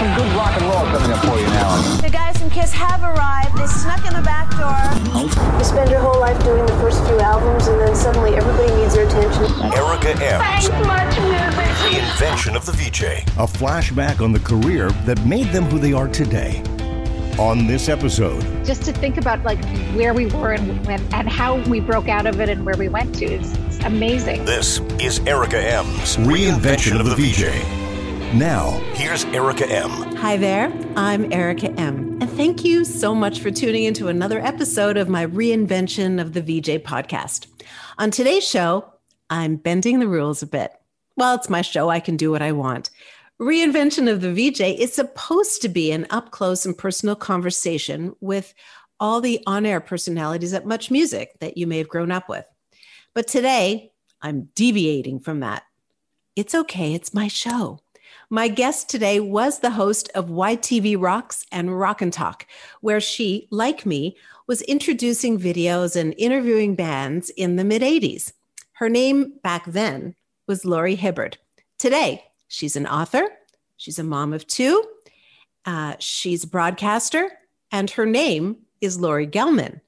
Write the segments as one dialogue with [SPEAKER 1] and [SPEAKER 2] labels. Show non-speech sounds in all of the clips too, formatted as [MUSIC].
[SPEAKER 1] some good rock and roll coming up for you now.
[SPEAKER 2] The guys from Kiss have arrived. They snuck in the back door.
[SPEAKER 3] You spend your whole life doing the first few albums, and then suddenly everybody needs your attention.
[SPEAKER 4] Erica M.
[SPEAKER 2] Thanks much music.
[SPEAKER 4] Reinvention of the VJ.
[SPEAKER 5] a flashback on the career that made them who they are today. On this episode,
[SPEAKER 6] just to think about like where we were and when and how we broke out of it and where we went to is it's amazing.
[SPEAKER 4] This is Erica Ehm's
[SPEAKER 5] Reinvention of the VJ. Now,
[SPEAKER 4] Here's Erica M.
[SPEAKER 7] Hi there, I'm Erica M. And thank you so much for tuning into another episode of my reinvention of the VJ podcast. On today's show, I'm bending the rules a bit. Well, it's my show, I can do what I want. Reinvention of the VJ is supposed to be an up close and personal conversation with all the on air personalities at Much Music that you may have grown up with. But today, I'm deviating from that. It's okay, it's my show. My guest today was the host of YTV Rocks and Rock and Talk, where she, like me, was introducing videos and interviewing bands in the mid 80s. Her name back then was Laurie Hibbard. Today, she's an author, she's a mom of two, uh, she's a broadcaster, and her name is Laurie Gelman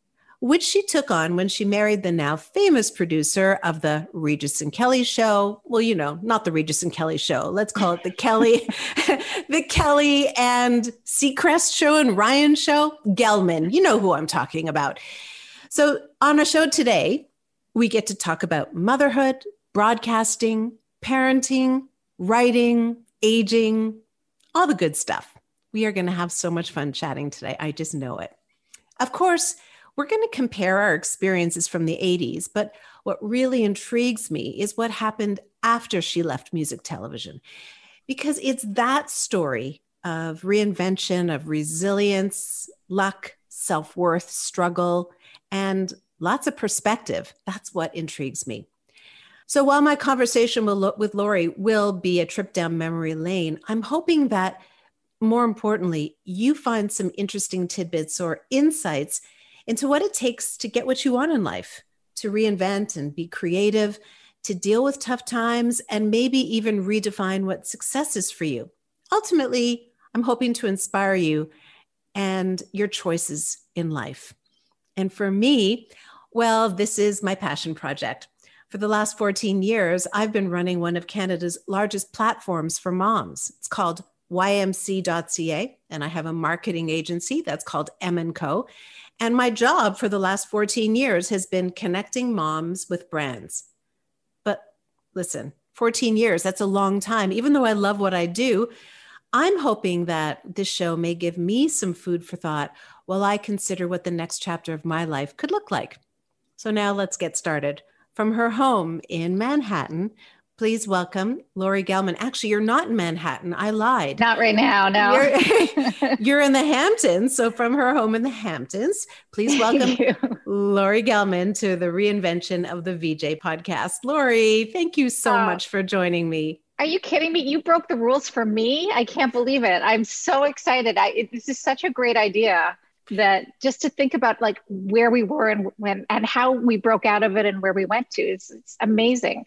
[SPEAKER 7] which she took on when she married the now famous producer of the Regis and Kelly show. Well, you know, not the Regis and Kelly show. Let's call it the Kelly, [LAUGHS] the Kelly and Seacrest show and Ryan show. Gelman, you know who I'm talking about. So on a show today, we get to talk about motherhood, broadcasting, parenting, writing, aging, all the good stuff. We are going to have so much fun chatting today. I just know it. Of course, we're going to compare our experiences from the 80s, but what really intrigues me is what happened after she left music television, because it's that story of reinvention, of resilience, luck, self worth, struggle, and lots of perspective. That's what intrigues me. So while my conversation with Laurie will be a trip down memory lane, I'm hoping that more importantly, you find some interesting tidbits or insights into what it takes to get what you want in life, to reinvent and be creative, to deal with tough times, and maybe even redefine what success is for you. Ultimately, I'm hoping to inspire you and your choices in life. And for me, well, this is my passion project. For the last 14 years, I've been running one of Canada's largest platforms for moms. It's called ymc.ca, and I have a marketing agency that's called M & Co. And my job for the last 14 years has been connecting moms with brands. But listen, 14 years, that's a long time. Even though I love what I do, I'm hoping that this show may give me some food for thought while I consider what the next chapter of my life could look like. So now let's get started. From her home in Manhattan, please welcome Laurie Gelman. Actually, you're not in Manhattan. I lied.
[SPEAKER 6] Not right now, no.
[SPEAKER 7] You're, [LAUGHS] you're in the Hamptons. So from her home in the Hamptons, please welcome Laurie Gelman to the reinvention of the VJ podcast. Laurie, thank you so
[SPEAKER 6] Oh.
[SPEAKER 7] much for joining me.
[SPEAKER 6] Are you kidding me? You broke the rules for me. I can't believe it. I'm so excited. I, it, this is such a great idea that just to think about like where we were and when and how we broke out of it and where we went to is it's amazing.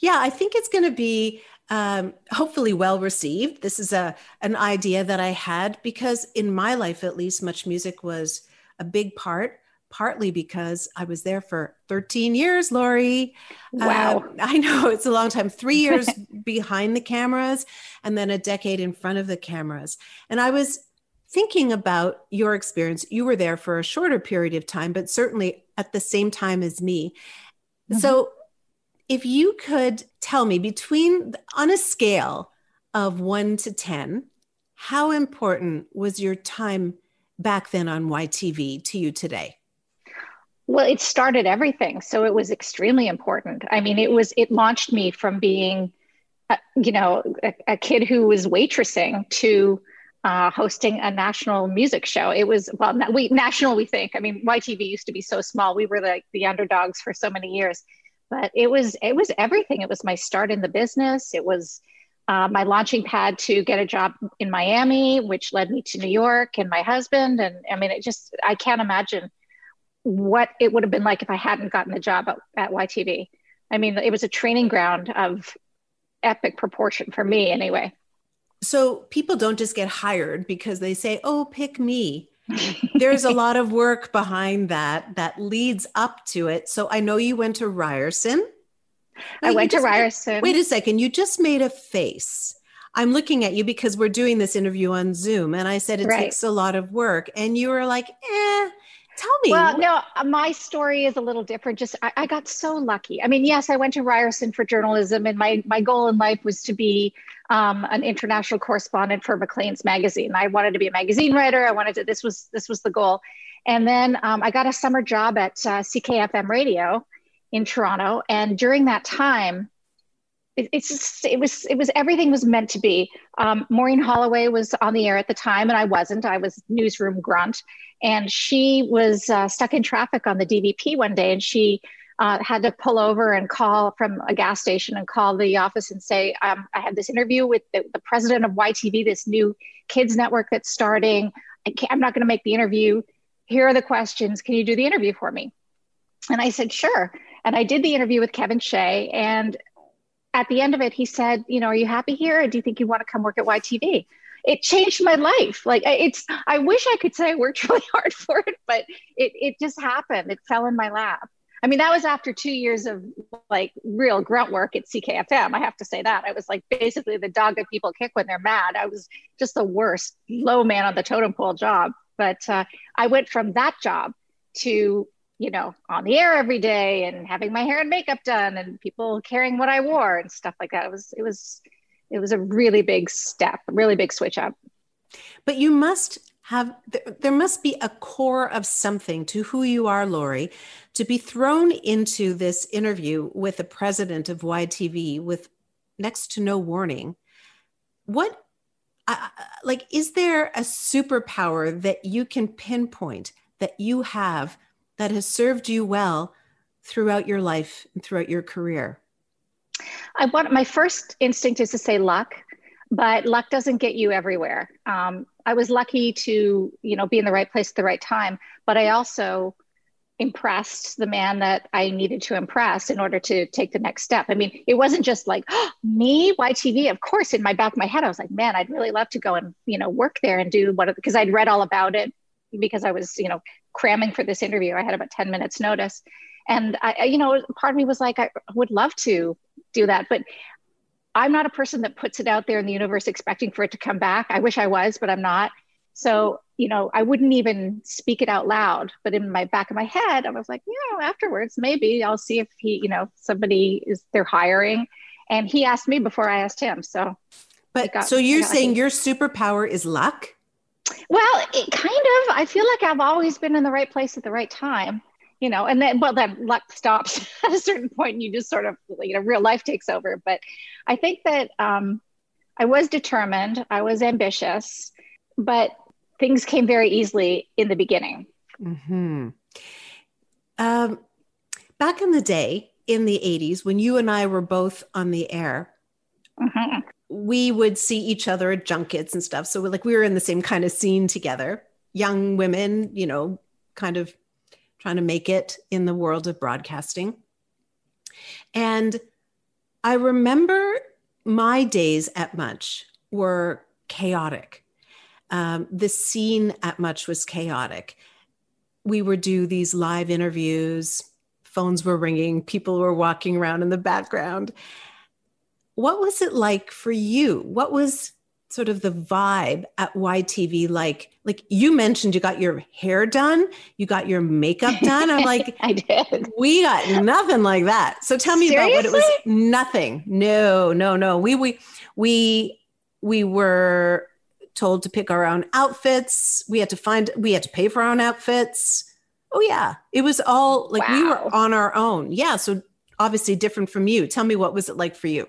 [SPEAKER 7] Yeah, I think it's going to be um, hopefully well received. This is a an idea that I had because in my life, at least, much music was a big part. Partly because I was there for 13 years, Laurie.
[SPEAKER 6] Wow.
[SPEAKER 7] Uh, I know [LAUGHS] it's a long time. Three years [LAUGHS] behind the cameras, and then a decade in front of the cameras. And I was thinking about your experience. You were there for a shorter period of time, but certainly at the same time as me. So, if you could tell me between on a scale of one to 10, how important was your time back then on YTV to you today?
[SPEAKER 6] Well, it started everything. So it was extremely important. I mean, it was, it launched me from being, uh, you know, a, a kid who was waitressing to uh, hosting a national music show. It was, well, na- we, national, we think. I mean, YTV used to be so small. We were like the underdogs for so many years. But it was, it was everything. It was my start in the business. It was uh, my launching pad to get a job in Miami, which led me to New York and my husband. And I mean, it just, I can't imagine what it would have been like if I hadn't gotten the job at, at YTV. I mean, it was a training ground of epic proportion for me, anyway.
[SPEAKER 7] So people don't just get hired because they say, "Oh, pick me." There's a [LAUGHS] lot of work behind that that leads up to it. So I know you went to Ryerson.
[SPEAKER 6] I went to Ryerson.
[SPEAKER 7] Wait a second. You just made a face. I'm looking at you because we're doing this interview on Zoom, and I said it
[SPEAKER 6] Right.
[SPEAKER 7] takes a lot of work, and you were like, "Eh." Tell me.
[SPEAKER 6] Well, no, uh, my story is a little different. Just I, I got so lucky. I mean, yes, I went to Ryerson for journalism, and my my goal in life was to be um, an international correspondent for Maclean's magazine. I wanted to be a magazine writer. I wanted to. This was this was the goal. And then um, I got a summer job at uh, CKFM Radio in Toronto, and during that time, it, it's just, it was it was everything was meant to be. Um, Maureen Holloway was on the air at the time, and I wasn't. I was newsroom grunt, and she was uh, stuck in traffic on the DVP one day, and she uh, had to pull over and call from a gas station and call the office and say, um, "I have this interview with the, the president of YTV, this new kids network that's starting. I I'm not going to make the interview. Here are the questions. Can you do the interview for me?" And I said, "Sure." And I did the interview with Kevin Shea, and at the end of it, he said, "You know, are you happy here, or do you think you want to come work at YTV?" It changed my life. Like it's, I wish I could say I worked [LAUGHS] really hard for it, but it it just happened. It fell in my lap. I mean, that was after two years of like real grunt work at CKFM. I have to say that I was like basically the dog that people kick when they're mad. I was just the worst low man on the totem pole job. But uh, I went from that job to you know on the air every day and having my hair and makeup done and people caring what I wore and stuff like that. It was it was it was a really big step, really big switch up.
[SPEAKER 7] But you must have, there must be a core of something to who you are, Laurie, to be thrown into this interview with the president of YTV with next to no warning. What, I- like, is there a superpower that you can pinpoint that you have that has served you well throughout your life and throughout your career?
[SPEAKER 6] I want my first instinct is to say luck, but luck doesn't get you everywhere. Um, I was lucky to, you know, be in the right place at the right time, but I also impressed the man that I needed to impress in order to take the next step. I mean, it wasn't just like oh, me, YTV. Of course, in my back of my head, I was like, man, I'd really love to go and you know work there and do what because I'd read all about it because I was you know cramming for this interview. I had about ten minutes notice, and I, you know, part of me was like, I would love to do that, but I'm not a person that puts it out there in the universe expecting for it to come back. I wish I was, but I'm not. So, you know, I wouldn't even speak it out loud, but in my back of my head, I was like, you know, afterwards, maybe I'll see if he, you know, somebody is they're hiring. And he asked me before I asked him. So,
[SPEAKER 7] But
[SPEAKER 6] got-
[SPEAKER 7] so you're saying
[SPEAKER 6] lucky.
[SPEAKER 7] your superpower is luck?
[SPEAKER 6] Well, it kind of, I feel like I've always been in the right place at the right time, you know, and then, well, then luck stops [LAUGHS] at a certain point and you just sort of, you know, real life takes over. But I think that um, I was determined, I was ambitious, but things came very easily in the beginning.
[SPEAKER 7] hmm Um, back in the day, in the 80s, when you and I were both on the air,
[SPEAKER 6] Mhm.
[SPEAKER 7] We would see each other at junkets and stuff. So, like, we were in the same kind of scene together, young women, you know, kind of trying to make it in the world of broadcasting. And I remember my days at Much were chaotic. Um, the scene at Much was chaotic. We would do these live interviews, phones were ringing, people were walking around in the background. What was it like for you? What was sort of the vibe at YTV like? Like you mentioned, you got your hair done, you got your makeup [LAUGHS] done. I'm like,
[SPEAKER 6] I did.
[SPEAKER 7] we got nothing like that. So tell me about what it was. Nothing. No, no, no. We we we we were told to pick our own outfits. We had to find we had to pay for our own outfits. Oh yeah. It was all like we were on our own. Yeah. So obviously different from you. Tell me what was it like for you?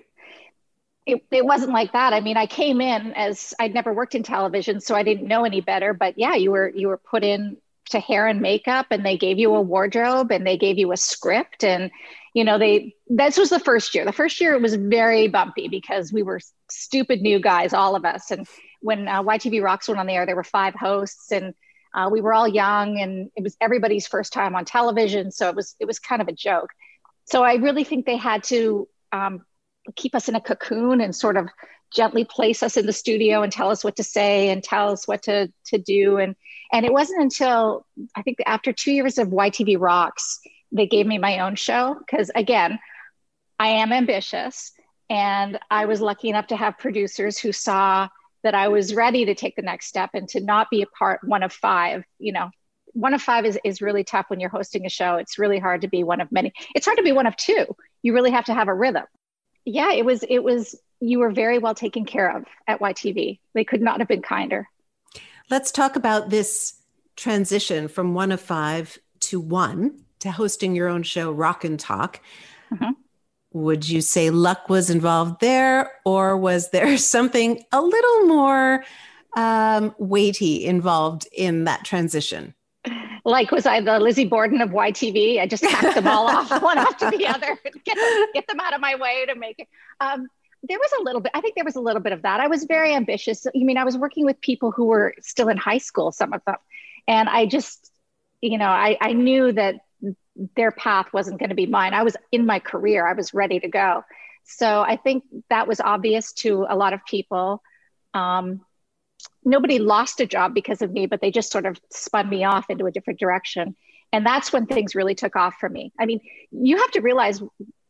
[SPEAKER 6] It, it wasn't like that. I mean, I came in as I'd never worked in television, so I didn't know any better. But yeah, you were you were put in to hair and makeup, and they gave you a wardrobe, and they gave you a script, and you know they. This was the first year. The first year it was very bumpy because we were stupid new guys, all of us. And when uh, YTV Rocks went on the air, there were five hosts, and uh, we were all young, and it was everybody's first time on television, so it was it was kind of a joke. So I really think they had to um, keep us in a cocoon and sort of gently place us in the studio and tell us what to say and tell us what to to do. And and it wasn't until I think after two years of YTV Rocks they gave me my own show. Because again I am ambitious and I was lucky enough to have producers who saw that I was ready to take the next step and to not be a part one of five. You know one of five is, is really tough when you're hosting a show. It's really hard to be one of many. It's hard to be one of two. You really have to have a rhythm yeah it was it was you were very well taken care of at YTV. They could not have been kinder.
[SPEAKER 7] Let's talk about this transition from one of five to one to hosting your own show, Rock and Talk. Mm-hmm. Would you say luck was involved there, or was there [LAUGHS] something a little more um, weighty involved in that transition?
[SPEAKER 6] Like, was I the Lizzie Borden of YTV? I just packed them all off, [LAUGHS] one after the other, [LAUGHS] get them, get them out of my way to make it. Um, there was a little bit i think there was a little bit of that. I was very ambitious. You mean i was working with people who were still in high school some of them. And i just you know i, I knew that their path wasn't going to be mine. I was in my career. I was ready to go. So i think that was obvious to a lot of people. Um, nobody lost a job because of me but they just sort of spun me off into a different direction and that's when things really took off for me i mean you have to realize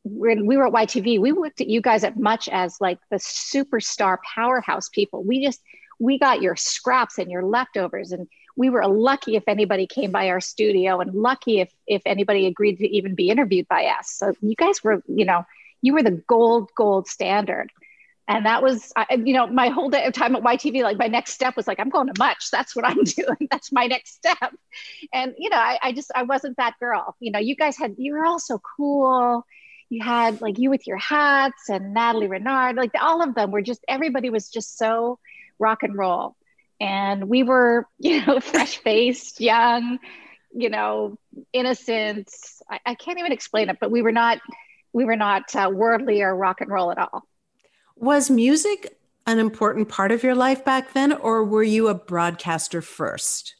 [SPEAKER 6] when we were at YTV, we looked at you guys as much as like the superstar powerhouse people. We just we got your scraps and your leftovers, and we were lucky if anybody came by our studio, and lucky if if anybody agreed to even be interviewed by us. So you guys were, you know, you were the gold gold standard. And that was, you know, my whole day of time at YTV. Like my next step was like, I'm going to Much. That's what I'm [LAUGHS] doing. That's my next step. And you know, I, I just I wasn't that girl. You know, you guys had you were all so cool you had like you with your hats and Natalie Renard, like all of them were just everybody was just so rock and roll. And we were, [LAUGHS] you know, fresh faced, young, you know, innocent. I, I, can't even explain it, but we were not, we were not uh, worldly or rock and roll at all.
[SPEAKER 7] Was music an important part of your life back then, or were you a broadcaster first?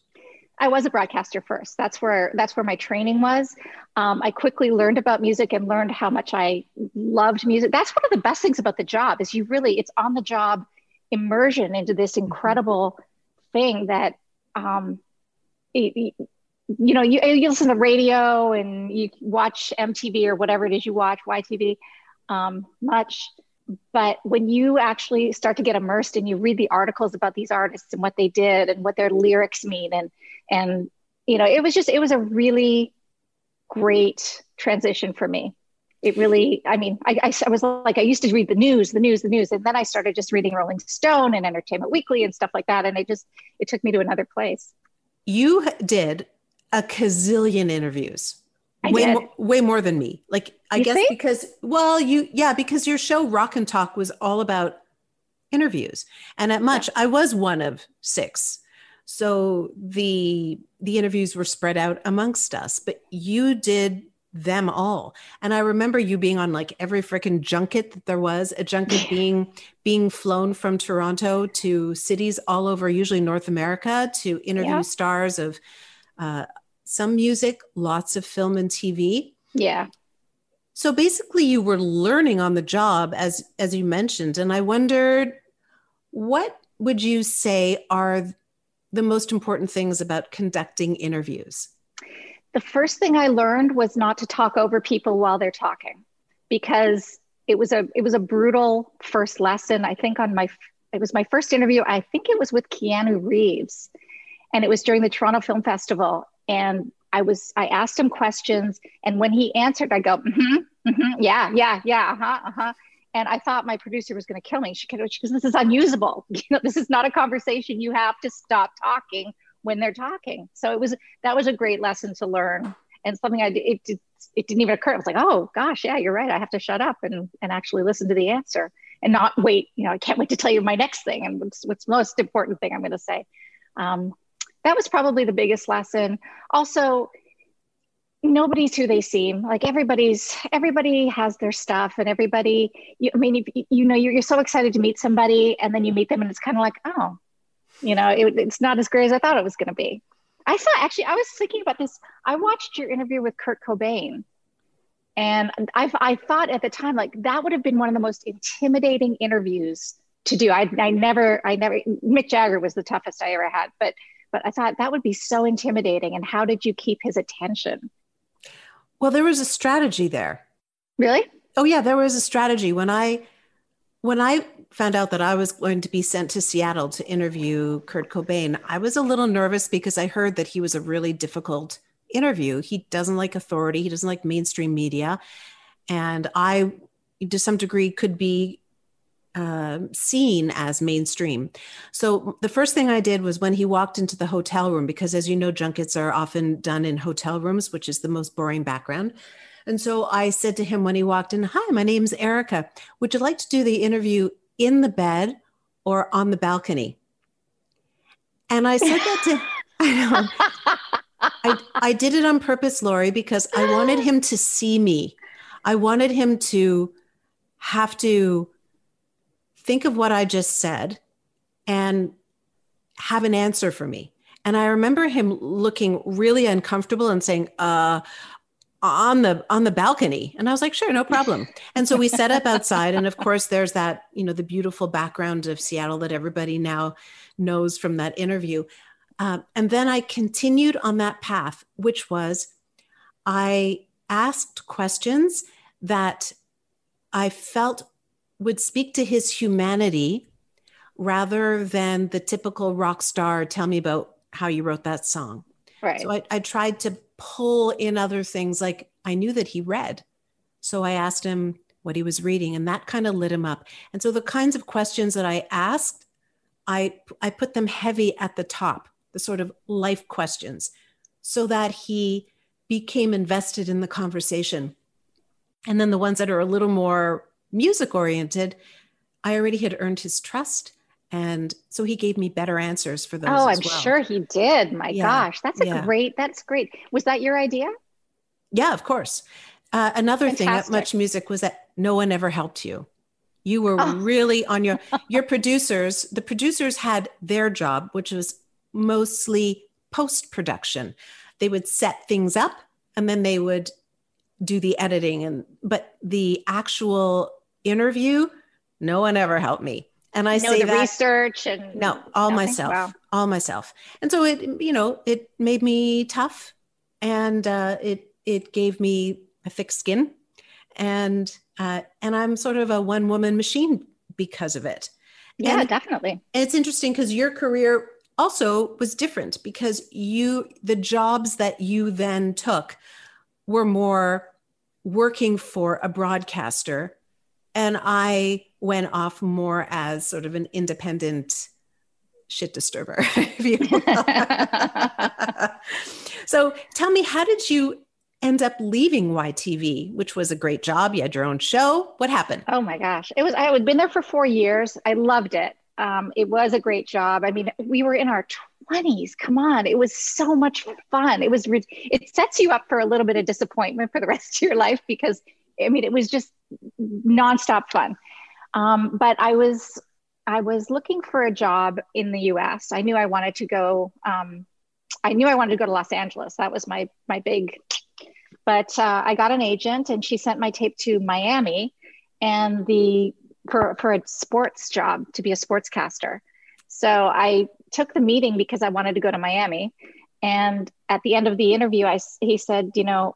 [SPEAKER 6] I was a broadcaster first. That's where that's where my training was. Um, I quickly learned about music and learned how much I loved music. That's one of the best things about the job is you really it's on the job immersion into this incredible thing that um, it, it, you know you, you listen to radio and you watch MTV or whatever it is you watch YTV um, much but when you actually start to get immersed and you read the articles about these artists and what they did and what their lyrics mean and and you know it was just it was a really great transition for me. It really i mean I, I, I was like i used to read the news the news the news. And then i started just reading rolling stone and entertainment weekly and stuff like that. And it just it took me to another place.
[SPEAKER 7] You did a gazillion interviews
[SPEAKER 6] I
[SPEAKER 7] way way more than me like i
[SPEAKER 6] You
[SPEAKER 7] guess
[SPEAKER 6] think?
[SPEAKER 7] because well you yeah because your show rock and talk was all about interviews and at much i was one of six so the the interviews were spread out amongst us, but you did them all. And I remember you being on like every freaking junket that there was, a junket [LAUGHS] being being flown from Toronto to cities all over, usually North America, to interview
[SPEAKER 6] Yeah.
[SPEAKER 7] stars of uh, some music, lots of film and TV.
[SPEAKER 6] yeah
[SPEAKER 7] So basically, you were learning on the job, as as you mentioned, and I wondered, what would you say are the most important things about conducting interviews?
[SPEAKER 6] the first thing I learned was not to talk over people while they're talking because it was a it was a brutal first lesson. I think on my it was my first interview. I think it was with Keanu Reeves, and it was during the Toronto Film Festival. And I was I asked him questions, and when he answered, I go, mm-hmm, mm-hmm, yeah, yeah, yeah, uh huh, uh huh. And I thought my producer was going to kill me. She she goes, "This is unusable. [LAUGHS] You know, this is not a conversation. You have to stop talking when they're talking." So it was that was a great lesson to learn, and something I it did, it didn't even occur. I was like, "Oh gosh, yeah, you're right. I have to shut up and and actually listen to the answer and not wait. You know, I can't wait to tell you my next thing and what's what's most important thing I'm going to say." Um, that was probably the biggest lesson. Also, nobody's who they seem like everybody's everybody has their stuff and everybody you, i mean you, you know you're, you're so excited to meet somebody and then you meet them and it's kind of like oh you know it, it's not as great as i thought it was going to be i saw actually i was thinking about this i watched your interview with kurt cobain and I, I thought at the time like that would have been one of the most intimidating interviews to do. I, I never, I never, Mick Jagger was the toughest I ever had, but, but I thought that would be so intimidating. And how did you keep his attention?
[SPEAKER 7] Well, there was a strategy there.
[SPEAKER 6] Really?
[SPEAKER 7] Oh yeah, there was a strategy when I when I found out that I was going to be sent to Seattle to interview Kurt Cobain. I was a little nervous because I heard that he was a really difficult interview. He doesn't like authority, he doesn't like mainstream media, and I to some degree could be uh, seen as mainstream. So the first thing I did was when he walked into the hotel room, because as you know, junkets are often done in hotel rooms, which is the most boring background. And so I said to him when he walked in, Hi, my name's Erica. Would you like to do the interview in the bed or on the balcony? And I said that to [LAUGHS] [LAUGHS] I. I, I did it on purpose, Laurie, because I wanted him to see me. I wanted him to have to think of what I just said and have an answer for me. And I remember him looking really uncomfortable and saying, uh, on the on the balcony. And i was like sure no problem. [LAUGHS] And so we set up outside. And of course there's that you know the beautiful background of seattle that everybody now knows from that interview. Uh, and then i continued on that path which was i asked questions that i felt would speak to his humanity rather than the typical rock star tell me about how you wrote that song
[SPEAKER 6] Right.
[SPEAKER 7] so I, I tried to pull in other things like I knew that he read. So I asked him what he was reading and that kind of lit him up. And so the kinds of questions that I asked, I I put them heavy at the top, the sort of life questions, so that he became invested in the conversation. And then the ones that are a little more music oriented, I already had earned his trust and so he gave me better answers for those.
[SPEAKER 6] Oh, I'm
[SPEAKER 7] well.
[SPEAKER 6] sure he did. My
[SPEAKER 7] Yeah.
[SPEAKER 6] gosh, that's a
[SPEAKER 7] Yeah.
[SPEAKER 6] great. That's great. Was that your idea?
[SPEAKER 7] Yeah, of course. Uh, another thing at Much Music was that no one ever helped you. You were
[SPEAKER 6] Oh.
[SPEAKER 7] really on your [LAUGHS] your producers. The producers had their job, which was mostly post production. They would set things up and then they would do the editing and but the actual interview, no one ever helped me. And I
[SPEAKER 6] know
[SPEAKER 7] say
[SPEAKER 6] the
[SPEAKER 7] that
[SPEAKER 6] research and
[SPEAKER 7] no, all
[SPEAKER 6] nothing?
[SPEAKER 7] myself,
[SPEAKER 6] Wow.
[SPEAKER 7] all myself. And so it, you know, it made me tough, and uh, it it gave me a thick skin, and uh, and I'm sort of a one woman machine because of it.
[SPEAKER 6] Yeah,
[SPEAKER 7] And
[SPEAKER 6] definitely.
[SPEAKER 7] and it's interesting because your career also was different because you the jobs that you then took were more working for a broadcaster and I went off more as sort of an independent shit disturber. [LAUGHS] if you will. [LAUGHS] so tell me, how did you end up leaving YTV, which was a great job? You had your own show. What happened?
[SPEAKER 6] Oh my gosh. It was, I had been there for four years. I loved it. Um, it was a great job. I mean, we were in our 20s. Come on. It was so much fun. It was, it sets you up for a little bit of disappointment for the rest of your life because, I mean, it was just nonstop fun. Um, but I was, I was looking for a job in the US. I knew I wanted to go, um, I knew I wanted to go to Los Angeles. That was my, my big, but uh, I got an agent and she sent my tape to Miami and the for for a sports job to be a sportscaster. So I took the meeting because I wanted to go to Miami. And at the end of the interview, I he said, you know,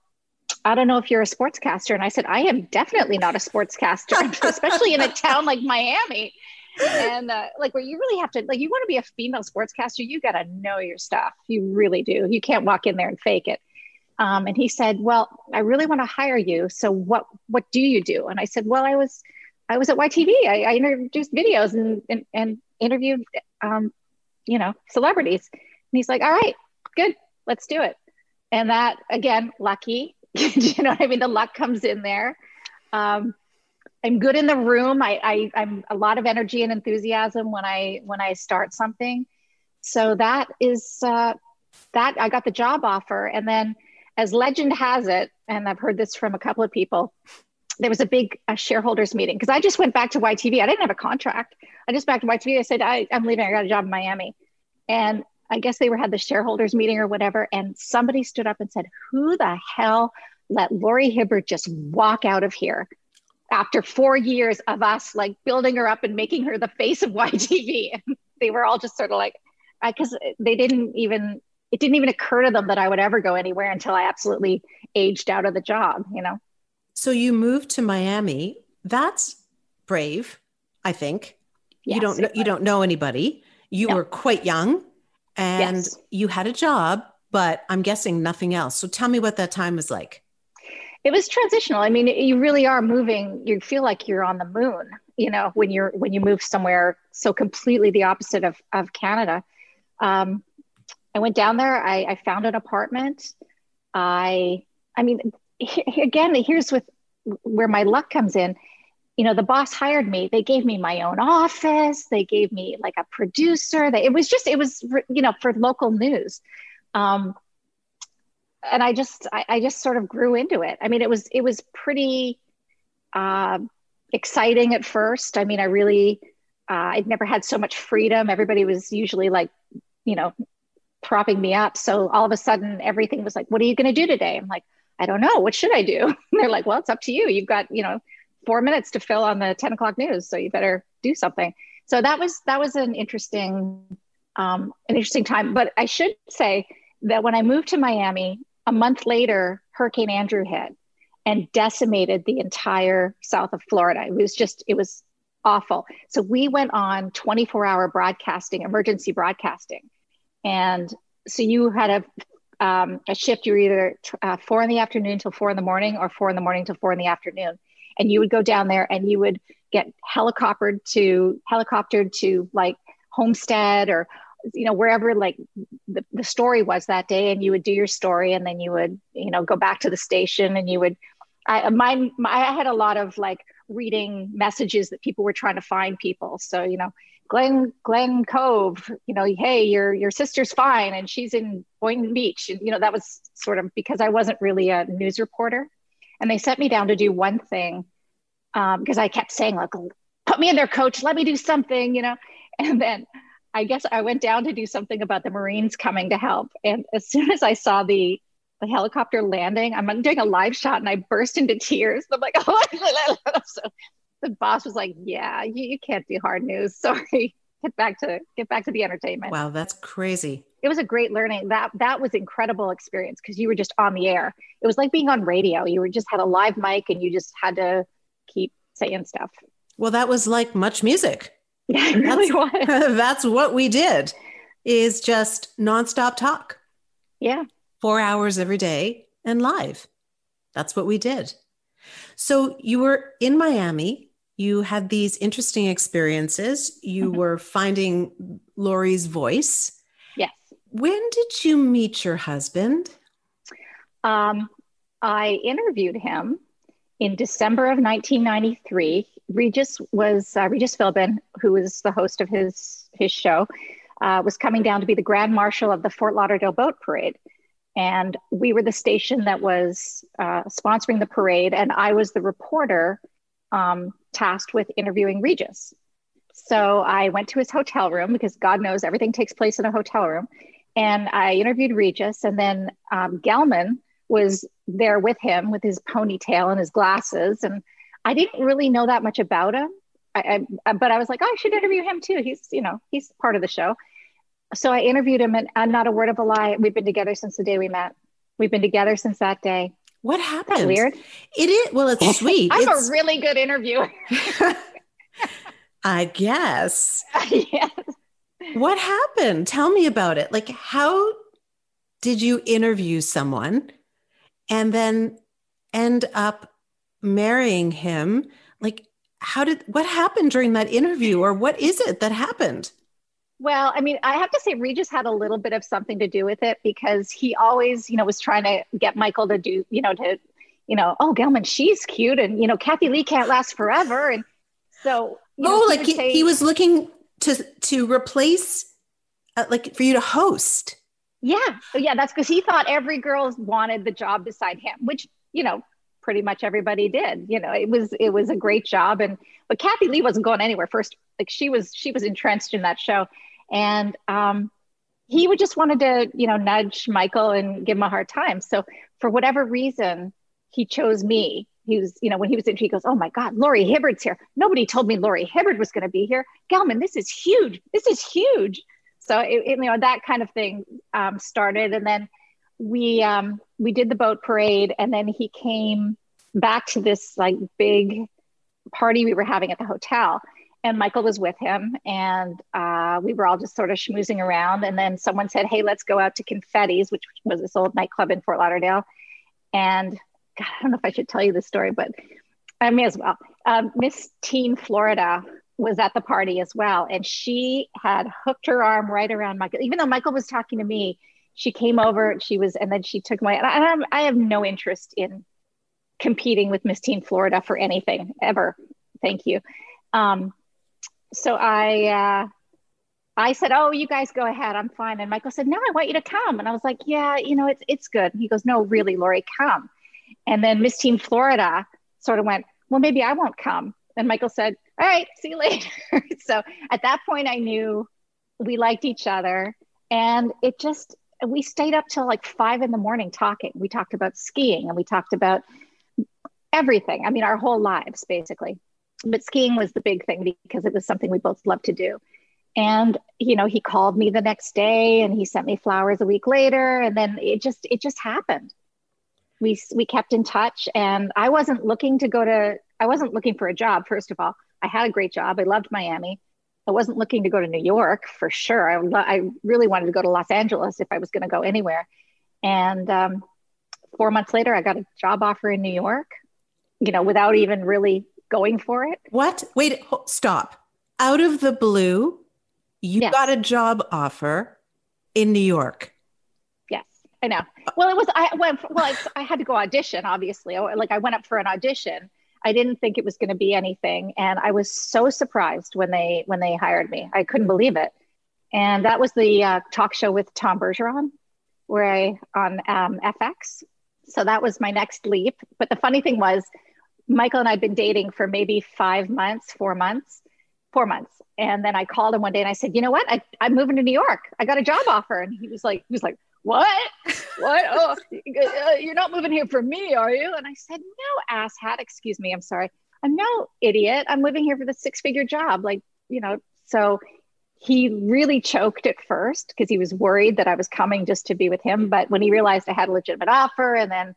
[SPEAKER 6] I don't know if you're a sportscaster, and I said, I am definitely not a sportscaster, [LAUGHS] especially in a town like Miami. And uh, like where you really have to like you want to be a female sportscaster, you got to know your stuff. You really do. You can't walk in there and fake it. Um, and he said, "Well, I really want to hire you. So what what do you do?" And I said, "Well, I was I was at YTV. I, I introduced videos and and, and interviewed, um, you know, celebrities." And he's like, "All right, good, let's do it." And that again, lucky. [LAUGHS] you know what I mean? The luck comes in there. Um, I'm good in the room. I, I I'm a lot of energy and enthusiasm when I when I start something. So that is uh, that I got the job offer, and then as legend has it, and I've heard this from a couple of people, there was a big shareholders meeting because I just went back to YTV. I didn't have a contract. I just back to YTV. I said I, I'm leaving. I got a job in Miami, and I guess they were had the shareholders meeting or whatever. And somebody stood up and said, "Who the hell let Laurie Hibbard just walk out of here?" after four years of us like building her up and making her the face of [LAUGHS] YTV, they were all just sort of like, because they didn't even, it didn't even occur to them that I would ever go anywhere until I absolutely aged out of the job, you know?
[SPEAKER 7] So you moved to Miami. That's brave, I think.
[SPEAKER 6] Yes,
[SPEAKER 7] you don't know, you don't know anybody. You
[SPEAKER 6] No.
[SPEAKER 7] were quite young and
[SPEAKER 6] Yes.
[SPEAKER 7] you had a job, but I'm guessing nothing else. So tell me what that time was like.
[SPEAKER 6] it was transitional i mean you really are moving you feel like you're on the moon you know when you're when you move somewhere so completely the opposite of of canada um, i went down there I, I found an apartment i i mean he- again here's with where my luck comes in you know the boss hired me they gave me my own office they gave me like a producer they, it was just it was you know for local news um, and I just I, I just sort of grew into it. I mean, it was it was pretty uh, exciting at first. I mean, I really uh, I'd never had so much freedom. Everybody was usually like, you know, propping me up. So all of a sudden, everything was like, "What are you going to do today?" I'm like, "I don't know. What should I do?" And [LAUGHS] they're like, "Well, it's up to you. You've got you know four minutes to fill on the ten o'clock news, so you better do something." So that was that was an interesting um, an interesting time. But I should say that when I moved to Miami, a month later, Hurricane Andrew hit and decimated the entire south of Florida. It was just, it was awful. So we went on 24 hour broadcasting, emergency broadcasting. And so you had a, um, a shift, you were either uh, four in the afternoon till four in the morning or four in the morning till four in the afternoon. And you would go down there and you would get helicoptered to helicoptered to like Homestead or you know wherever like the, the story was that day and you would do your story and then you would you know go back to the station and you would i my, i had a lot of like reading messages that people were trying to find people. So you know glen glen cove you know hey your your sister's fine and she's in boynton beach. And you know that was sort of because i wasn't really a news reporter and they set me down to do one thing um, because i kept saying like put me in there coach let me do something you know [LAUGHS] and then I guess I went down to do something about the Marines coming to help. And as soon as I saw the the helicopter landing, I'm doing a live shot and I burst into tears. I'm like, [LAUGHS] oh, [LAUGHS] so the boss was like, yeah, you, you can't do hard news. Sorry. Get back to get back to the entertainment.
[SPEAKER 7] Wow, that's crazy.
[SPEAKER 6] It was a great learning. That that was incredible experience because you were just on the air. It was like being on radio. You were just had a live mic and you just had to keep saying stuff.
[SPEAKER 7] Well, that was like much music. [LAUGHS]
[SPEAKER 6] Yeah, it really was. [LAUGHS]
[SPEAKER 7] That's what we did is just nonstop talk.
[SPEAKER 6] Yeah.
[SPEAKER 7] Four hours every day and live. That's what we did. So you were in Miami. You had these interesting experiences. You
[SPEAKER 6] Mhm.
[SPEAKER 7] were finding Laurie's voice. When did you meet your husband?
[SPEAKER 6] Um, I interviewed him in December of 1993. Regis was uh, Regis Philbin, who was the host of his his show, uh, was coming down to be the Grand Marshal of the Fort Lauderdale Boat Parade, and we were the station that was uh, sponsoring the parade, and I was the reporter um, tasked with interviewing Regis. So I went to his hotel room because God knows everything takes place in a hotel room, and I interviewed Regis, and then um, Gelman was there with him with his ponytail and his glasses and i didn't really know that much about him I, I, but i was like oh, i should interview him too he's you know he's part of the show so i interviewed him and, and not a word of a lie we've been together since the day we met we've been together since that day
[SPEAKER 7] What happened?
[SPEAKER 6] weird
[SPEAKER 7] It is. Well, it's [LAUGHS] sweet.
[SPEAKER 6] i'm
[SPEAKER 7] It's-
[SPEAKER 6] a really good interviewer [LAUGHS]
[SPEAKER 7] I guess. [LAUGHS]
[SPEAKER 6] yes.
[SPEAKER 7] What happened? Tell me about it. Like, how did you interview someone and then end up marrying him? Like, how did what happened during that interview, or what is it that happened?
[SPEAKER 6] Well, I mean, I have to say Regis had a little bit of something to do with it because he always, you know, was trying to get Michael to do, you know, to, you know, oh, Gelman, she's cute. And, you know, Kathie Lee can't last forever. And so, you know,
[SPEAKER 7] oh, like he,
[SPEAKER 6] say-
[SPEAKER 7] he was looking to to replace, uh, like for you to host.
[SPEAKER 6] Yeah. Yeah. That's because he thought every girl wanted the job beside him, which, you know, pretty much everybody did. You know, it was it was a great job. And but Kathie Lee wasn't going anywhere first. Like she was she was entrenched in that show. And um he would just wanted to, you know, nudge Michael and give him a hard time. So for whatever reason, he chose me he was, you know, when he was in, he goes, "Oh my God, Laurie Hibbard's here. Nobody told me Laurie Hibbard was going to be here. Gelman, this is huge. This is huge." So it, it, you know that kind of thing um, started, and then we um, we did the boat parade, and then he came back to this like big party we were having at the hotel, and Michael was with him, and uh, we were all just sort of schmoozing around, and then someone said, "Hey, let's go out to Confetti's," which was this old nightclub in Fort Lauderdale, and God, I don't know if I should tell you this story, but I may as well. Um, Miss Teen Florida was at the party as well, and she had hooked her arm right around Michael. Even though Michael was talking to me, she came over. She was, and then she took my. And I, I have no interest in competing with Miss Teen Florida for anything ever. Thank you. Um, so I. Uh, I said, "Oh, you guys go ahead. I'm fine." And Michael said, "No, I want you to come." And I was like, "Yeah, you know, it's it's good." He goes, "No, really, Laurie, come." And then Miss Teen Florida sort of went, well, maybe I won't come. And Michael said, all right, see you [LAUGHS] later. so at that point, I knew we liked each other. And it just, we stayed up till like five in the morning talking. We talked about skiing and we talked about everything. I mean, our whole lives, basically. But skiing was the big thing because it was something we both loved to do. And, you know, he called me the next day and he sent me flowers a week later. And then it just, it just happened we we kept in touch and i wasn't looking to go to i wasn't looking for a job first of all. I had a great job. I loved miami. I wasn't looking to go to new york for sure. I, I really wanted to go to los angeles if i was going to go anywhere. And um, four months later i got a job offer in new york you know without even really going for it.
[SPEAKER 7] What? Wait stop. Out of the blue you yes. got a job offer in new york
[SPEAKER 6] I know. Well, it was I went well. I, had to go audition. Obviously, like I went up for an audition. I didn't think it was going to be anything, and I was so surprised when they when they hired me. I couldn't believe it. And that was the uh, talk show with Tom Bergeron, where I on um, FX. So that was my next leap. But the funny thing was, Michael and I'd been dating for maybe five months, four months, four months. And then I called him one day and I said, you know what? I, I'm moving to New York. I got a job offer. And he was like, he was like, what? What? Oh, uh, you're not moving here for me, are you? And I said, no, asshat. Excuse me. I'm sorry. I'm no idiot. I'm living here for the six figure job. Like, you know, so he really choked at first because he was worried that I was coming just to be with him. But when he realized I had a legitimate offer, and then,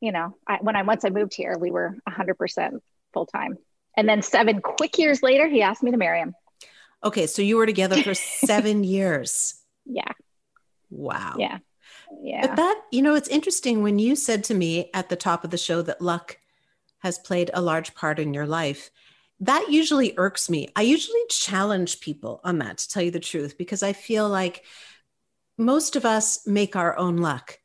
[SPEAKER 6] you know, I, when I once I moved here, we were 100% full time. And then seven quick years later, he asked me to marry him.
[SPEAKER 7] Okay, so you were together for [LAUGHS] seven years.
[SPEAKER 6] Yeah.
[SPEAKER 7] Wow.
[SPEAKER 6] Yeah. Yeah.
[SPEAKER 7] But that, you know, it's interesting when you said to me at the top of the show that luck has played a large part in your life. That usually irks me. I usually challenge people on that, to tell you the truth, because I feel like most of us make our own luck.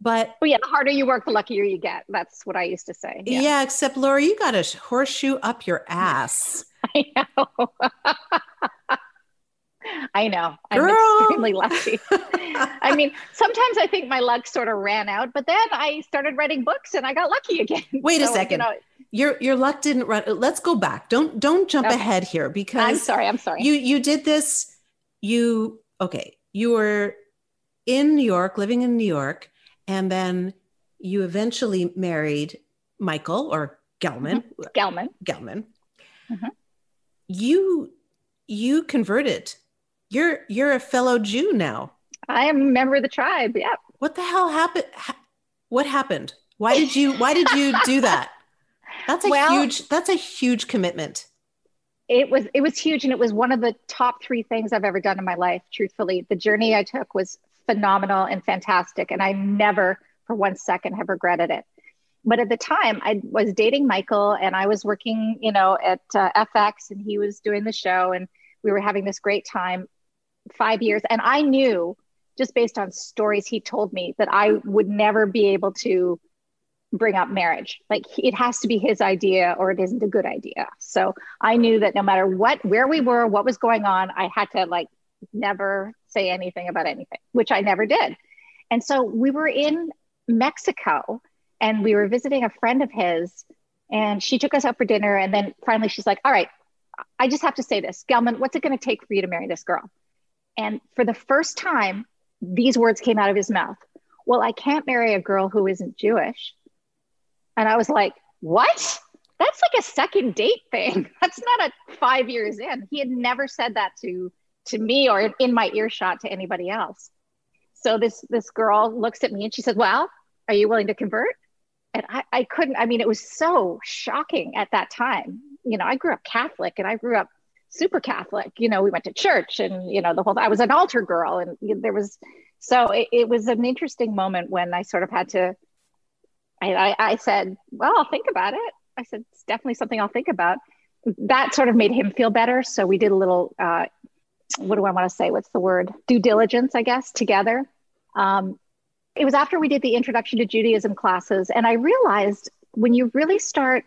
[SPEAKER 7] But
[SPEAKER 6] oh yeah, the harder you work, the luckier you get. That's what I used to say.
[SPEAKER 7] Yeah, yeah except Laura, you got a horseshoe up your ass. [LAUGHS]
[SPEAKER 6] I know. [LAUGHS] I know. I'm extremely lucky. [LAUGHS] I mean, sometimes I think my luck sort of ran out, but then I started writing books and I got lucky again. [LAUGHS]
[SPEAKER 7] Wait so, a second. You know, your your luck didn't run. Let's go back. Don't don't jump okay. ahead here because
[SPEAKER 6] I'm sorry. I'm sorry.
[SPEAKER 7] You you did this. You okay? You were in New York, living in New York, and then you eventually married Michael or Gelman.
[SPEAKER 6] Mm-hmm. Gelman.
[SPEAKER 7] Gelman. Mm-hmm. You you converted you're you're a fellow Jew now.
[SPEAKER 6] I am a member of the tribe. Yeah.
[SPEAKER 7] What the hell happened? what happened? Why did you why did you do that? That's a [LAUGHS] well, huge that's a huge commitment.
[SPEAKER 6] It was it was huge and it was one of the top 3 things I've ever done in my life, truthfully. The journey I took was phenomenal and fantastic and I never for one second have regretted it. But at the time, I was dating Michael and I was working, you know, at uh, FX and he was doing the show and we were having this great time five years. And I knew just based on stories he told me that I would never be able to bring up marriage. Like it has to be his idea or it isn't a good idea. So I knew that no matter what, where we were, what was going on, I had to like never say anything about anything, which I never did. And so we were in Mexico and we were visiting a friend of his and she took us out for dinner. And then finally she's like, all right, I just have to say this, Gelman, what's it going to take for you to marry this girl? And for the first time, these words came out of his mouth. Well, I can't marry a girl who isn't Jewish. And I was like, what? That's like a second date thing. [LAUGHS] That's not a five years in. He had never said that to to me or in my earshot to anybody else. So this this girl looks at me and she said, Well, are you willing to convert? And I, I couldn't, I mean, it was so shocking at that time. You know, I grew up Catholic and I grew up super Catholic. You know, we went to church and, you know, the whole, I was an altar girl and there was, so it, it was an interesting moment when I sort of had to, I, I, I said, well, I'll think about it. I said, it's definitely something I'll think about. That sort of made him feel better. So we did a little, uh, what do I want to say? What's the word? Due diligence, I guess, together. Um, it was after we did the introduction to Judaism classes, and I realized when you really start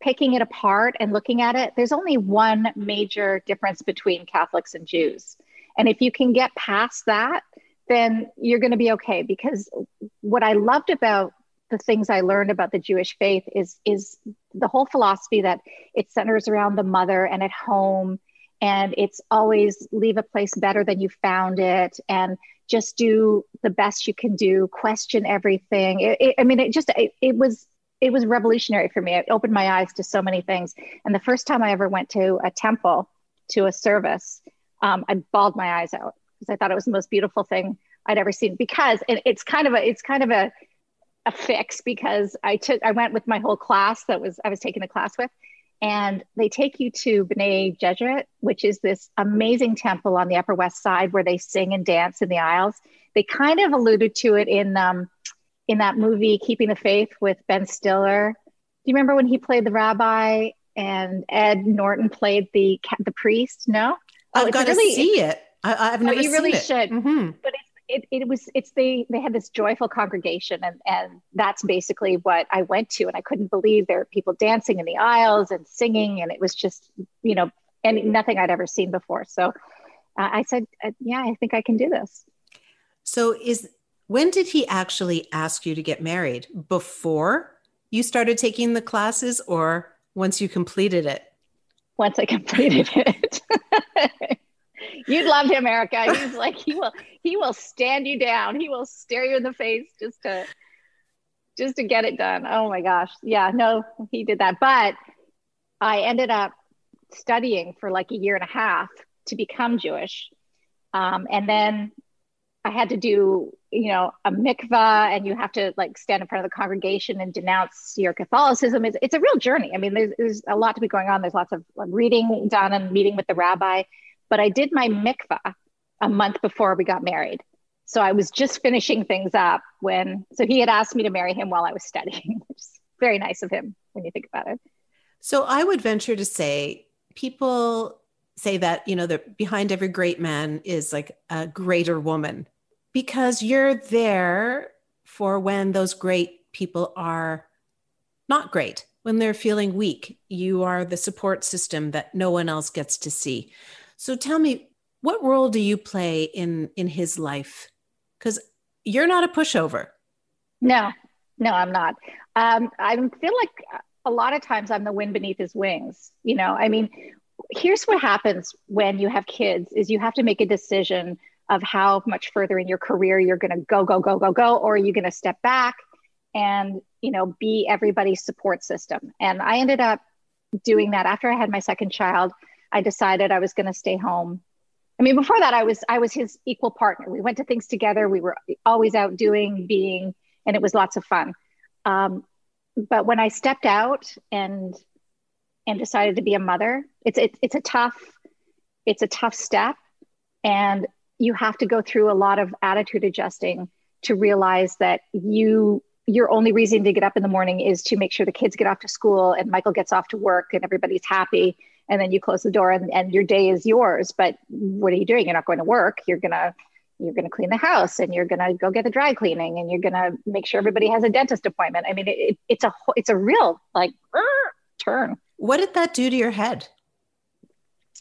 [SPEAKER 6] picking it apart and looking at it, there's only one major difference between Catholics and Jews. And if you can get past that, then you're going to be okay. Because what I loved about the things I learned about the Jewish faith is is the whole philosophy that it centers around the mother and at home, and it's always leave a place better than you found it, and just do the best you can do question everything it, it, i mean it just it, it, was it was revolutionary for me it opened my eyes to so many things and the first time i ever went to a temple to a service um, i bawled my eyes out because i thought it was the most beautiful thing i'd ever seen because it, it's kind of a it's kind of a a fix because i took i went with my whole class that was i was taking the class with and they take you to B'nai Jeshurun, which is this amazing temple on the Upper West Side where they sing and dance in the aisles. They kind of alluded to it in um, in that movie Keeping the Faith with Ben Stiller. Do you remember when he played the rabbi and Ed Norton played the the priest? No,
[SPEAKER 7] I've oh, got to really, see it. I, have never. Oh,
[SPEAKER 6] you really
[SPEAKER 7] it.
[SPEAKER 6] should. Mm-hmm. But it's it, it was it's they they had this joyful congregation and and that's basically what I went to and I couldn't believe there were people dancing in the aisles and singing and it was just you know and nothing I'd ever seen before so uh, I said uh, yeah I think I can do this.
[SPEAKER 7] So is when did he actually ask you to get married before you started taking the classes or once you completed it?
[SPEAKER 6] Once I completed it. [LAUGHS] You'd love him, Erica. He's like he will he will stand you down. He will stare you in the face just to just to get it done. Oh my gosh. Yeah, no, he did that. But I ended up studying for like a year and a half to become Jewish. Um, and then I had to do, you know, a mikvah and you have to like stand in front of the congregation and denounce your Catholicism. It's, it's a real journey. I mean, there's, there's a lot to be going on. There's lots of reading done and meeting with the rabbi but I did my mikvah a month before we got married. So I was just finishing things up when, so he had asked me to marry him while I was studying, [LAUGHS] which is very nice of him when you think about it.
[SPEAKER 7] So I would venture to say people say that, you know, that behind every great man is like a greater woman because you're there for when those great people are not great, when they're feeling weak. You are the support system that no one else gets to see. So tell me, what role do you play in in his life? Because you're not a pushover.
[SPEAKER 6] No, no, I'm not. Um, I feel like a lot of times I'm the wind beneath his wings. You know, I mean, here's what happens when you have kids: is you have to make a decision of how much further in your career you're going to go, go, go, go, go, or are you going to step back and you know be everybody's support system? And I ended up doing that after I had my second child. I decided I was going to stay home. I mean, before that, I was I was his equal partner. We went to things together. We were always out doing, being, and it was lots of fun. Um, but when I stepped out and and decided to be a mother, it's it's it's a tough it's a tough step, and you have to go through a lot of attitude adjusting to realize that you your only reason to get up in the morning is to make sure the kids get off to school and Michael gets off to work and everybody's happy and then you close the door and, and your day is yours. But what are you doing? You're not going to work. You're going to you're to clean the house and you're going to go get the dry cleaning and you're going to make sure everybody has a dentist appointment. I mean it, it's a it's a real like turn.
[SPEAKER 7] What did that do to your head?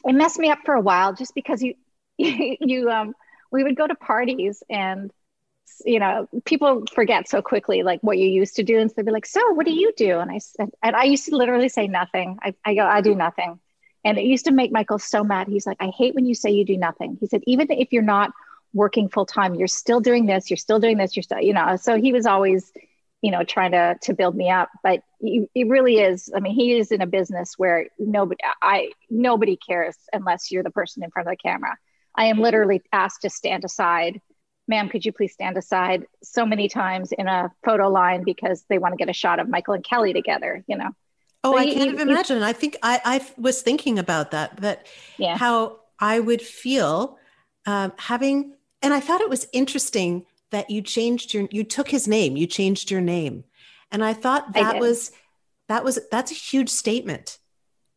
[SPEAKER 6] It messed me up for a while just because you [LAUGHS] you um we would go to parties and you know people forget so quickly like what you used to do and so they'd be like so what do you do and i said and i used to literally say nothing i, I go i do nothing and it used to make Michael so mad. He's like, I hate when you say you do nothing. He said, even if you're not working full time, you're still doing this, you're still doing this, you're still, you know. So he was always you know, trying to to build me up. But it really is. I mean, he is in a business where nobody, I nobody cares unless you're the person in front of the camera. I am literally asked to stand aside. Ma'am, could you please stand aside so many times in a photo line because they want to get a shot of Michael and Kelly together, you know?
[SPEAKER 7] Oh,
[SPEAKER 6] So
[SPEAKER 7] I can't even imagine. I think I, I was thinking about that, that
[SPEAKER 6] Yeah.
[SPEAKER 7] how I would feel um, having, and I thought it was interesting that you changed your, you took his name, you changed your name. And I thought that
[SPEAKER 6] did.
[SPEAKER 7] was, that was, that's a huge statement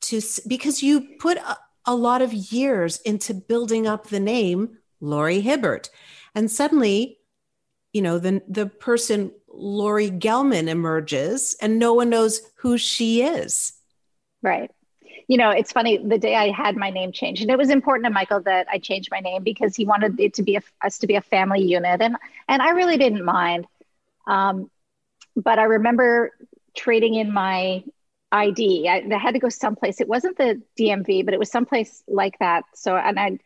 [SPEAKER 7] to, because you put a, lot of years into building up the name Laurie Hibbard. And suddenly, you know, the, the person Laurie Gelman emerges and no one knows who she is.
[SPEAKER 6] Right. You know, it's funny. The day I had my name changed, and it was important to Michael that I changed my name because he wanted it to be a, us to be a family unit, and and I really didn't mind. Um, but I remember trading in my ID. I, I had to go someplace. It wasn't the DMV, but it was someplace like that. So, and I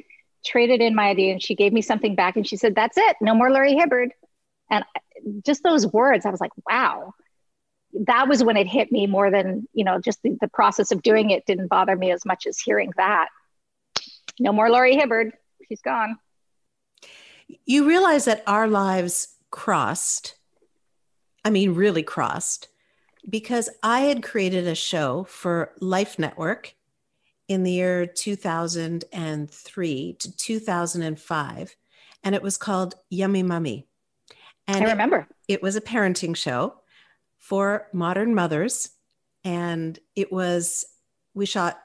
[SPEAKER 6] traded in my ID, and she gave me something back, and she said, "That's it. No more Laurie Hibbard." And just those words, I was like, "Wow." that was when it hit me more than you know just the, the process of doing it didn't bother me as much as hearing that no more laurie hibbard she's gone
[SPEAKER 7] You realize that our lives crossed. I mean, really crossed, because I had created a show for Life Network in the year 2003 to 2005, and it was called Yummy Mummy. And
[SPEAKER 6] i remember
[SPEAKER 7] it was a parenting show for modern mothers and it was we shot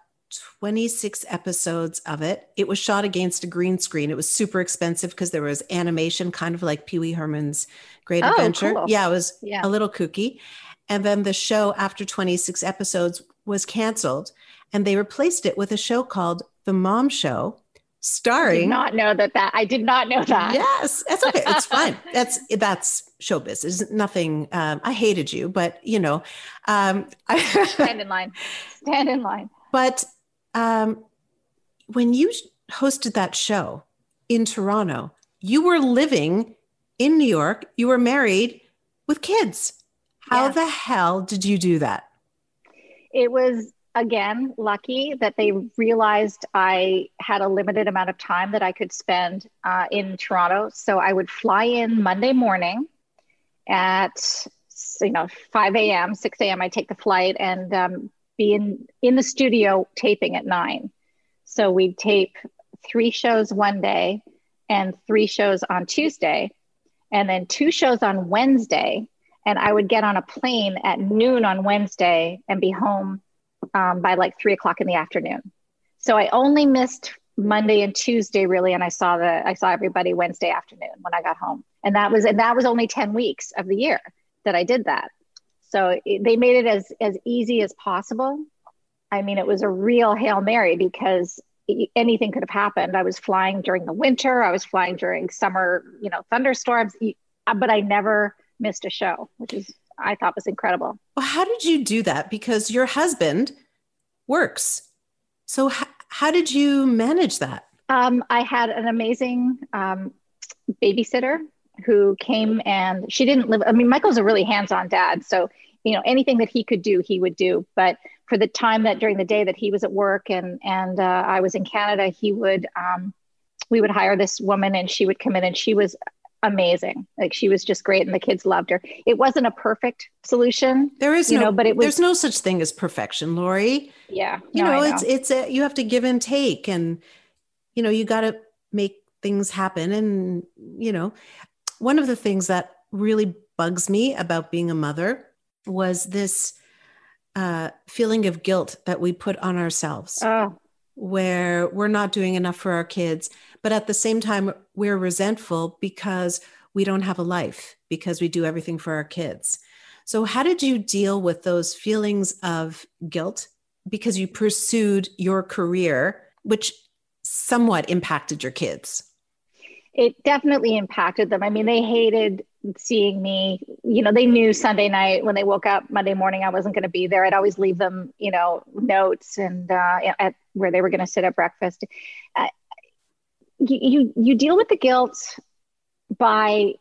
[SPEAKER 7] 26 episodes of it it was shot against a green screen it was super expensive because there was animation kind of like pee-wee herman's great
[SPEAKER 6] Oh,
[SPEAKER 7] adventure
[SPEAKER 6] cool.
[SPEAKER 7] yeah it was
[SPEAKER 6] Yeah.
[SPEAKER 7] a little kooky and then the show after 26 episodes was canceled and they replaced it with a show called the mom show starring
[SPEAKER 6] i did not know that that i did not know that
[SPEAKER 7] Yes, that's okay. It's [LAUGHS] fine. That's that's showbiz. It's nothing. Um, I hated you, but you know, um, I,
[SPEAKER 6] stand in line stand in line
[SPEAKER 7] but um, when you hosted that show in Toronto, you were living in New York. You were married with kids. How
[SPEAKER 6] Yeah.
[SPEAKER 7] the hell did you do that?
[SPEAKER 6] it was again lucky that they realized I had a limited amount of time that I could spend uh, in Toronto. So I would fly in Monday morning at you know 5 a.m., 6 a.m. I take the flight and um, be in in the studio taping at nine. So we'd tape three shows one day and three shows on Tuesday, and then two shows on Wednesday. And I would get on a plane at noon on Wednesday and be home um, by like three o'clock in the afternoon. So I only missed Monday and Tuesday really, and I saw the I saw everybody Wednesday afternoon when I got home, and that was and that was only ten weeks of the year that I did that. So it, they made it as as easy as possible. I mean, it was a real hail mary because anything could have happened. I was flying during the winter, I was flying during summer, you know, thunderstorms, uh, but I never missed a show, which is I thought was incredible.
[SPEAKER 7] Well, how did you do that? Because your husband works. So h- how did you manage that?
[SPEAKER 6] Um, I had an amazing um, babysitter who came and she didn't live. I mean, Michael's a really hands-on dad, so you know anything that he could do, he would do. But for the time that during the day that he was at work and and uh, I was in Canada, he would um, we would hire this woman and she would come in and she was amazing. Like she was just great and the kids loved her. It wasn't a perfect solution,
[SPEAKER 7] There is
[SPEAKER 6] you
[SPEAKER 7] no,
[SPEAKER 6] know, but it was
[SPEAKER 7] there's no such thing as perfection, Laurie.
[SPEAKER 6] yeah.
[SPEAKER 7] You
[SPEAKER 6] no,
[SPEAKER 7] know,
[SPEAKER 6] I
[SPEAKER 7] it's it's a you have to give and take, and you know you got to make things happen. And you know, one of the things that really bugs me about being a mother was this uh, feeling of guilt that we put on ourselves.
[SPEAKER 6] oh
[SPEAKER 7] where we're not doing enough for our kids, but at the same time, we're resentful because we don't have a life, because we do everything for our kids. So, how did you deal with those feelings of guilt because you pursued your career, which somewhat impacted your kids?
[SPEAKER 6] it definitely impacted them. I mean, they hated seeing me. You know, they knew Sunday night when they woke up Monday morning I wasn't going to be there. I'd always leave them, you know, notes and uh, at where they were going to sit at breakfast. Uh, you, you you deal with the guilt by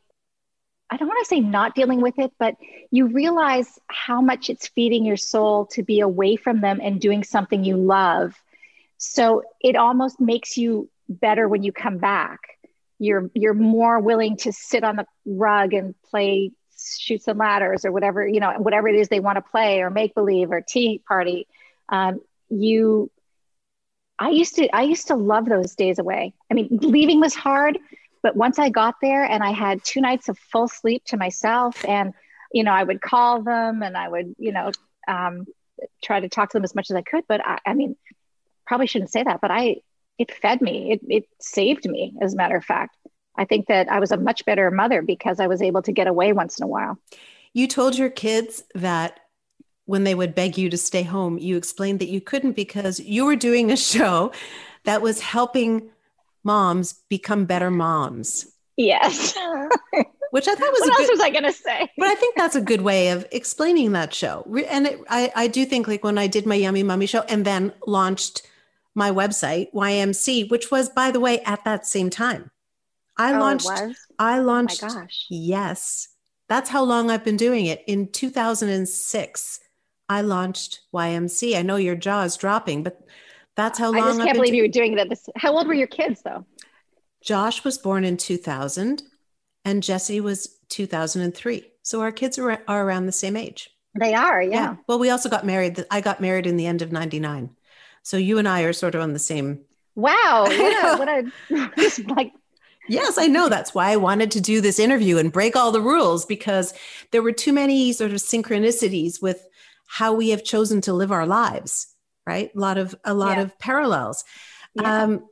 [SPEAKER 6] I don't want to say not dealing with it, but you realize how much it's feeding your soul to be away from them and doing something you love. So it almost makes you better when you come back. You're you're more willing to sit on the rug and play chutes and ladders or whatever you know whatever it is they want to play or make believe or tea party. Um, you, I used to I used to love those days away. I mean, leaving was hard, but once I got there and I had two nights of full sleep to myself, and you know, I would call them and I would, you know, um, try to talk to them as much as I could. But I, I mean, probably shouldn't say that, but I, it fed me. It, it saved me, as a matter of fact. I think that I was a much better mother because I was able to get away once in a while.
[SPEAKER 7] You told your kids that when they would beg you to stay home, you explained that you couldn't because you were doing a show that was helping moms become better moms.
[SPEAKER 6] Yes. [LAUGHS]
[SPEAKER 7] Which I thought was
[SPEAKER 6] what else
[SPEAKER 7] good,
[SPEAKER 6] was I going to say?
[SPEAKER 7] but I think that's a good way of explaining that show. And it, I, I do think like when I did my Yummy Mummy show and then launched my website YMC, which was by the way at that same time. I
[SPEAKER 6] Oh,
[SPEAKER 7] launched. I
[SPEAKER 6] Oh my
[SPEAKER 7] launched.
[SPEAKER 6] gosh.
[SPEAKER 7] Yes, that's how long I've been doing it. In 2006, I launched YMC. I know your jaw is dropping, but that's how long I've
[SPEAKER 6] can't
[SPEAKER 7] been
[SPEAKER 6] believe you were doing that. This, how old were your kids though?
[SPEAKER 7] Josh was born in 2000 and Jesse was 2003. So our kids are, are around the same age.
[SPEAKER 6] They are, yeah.
[SPEAKER 7] Well, we also got married. I got married in the end of 99. So you and I are sort of on the same.
[SPEAKER 6] Wow. What a, [LAUGHS] what a [LAUGHS] just like
[SPEAKER 7] Yes, I know. That's why I wanted to do this interview and break all the rules because there were too many sort of synchronicities with how we have chosen to live our lives, right? A lot of a lot
[SPEAKER 6] Yeah.
[SPEAKER 7] of parallels.
[SPEAKER 6] Yeah.
[SPEAKER 7] Um,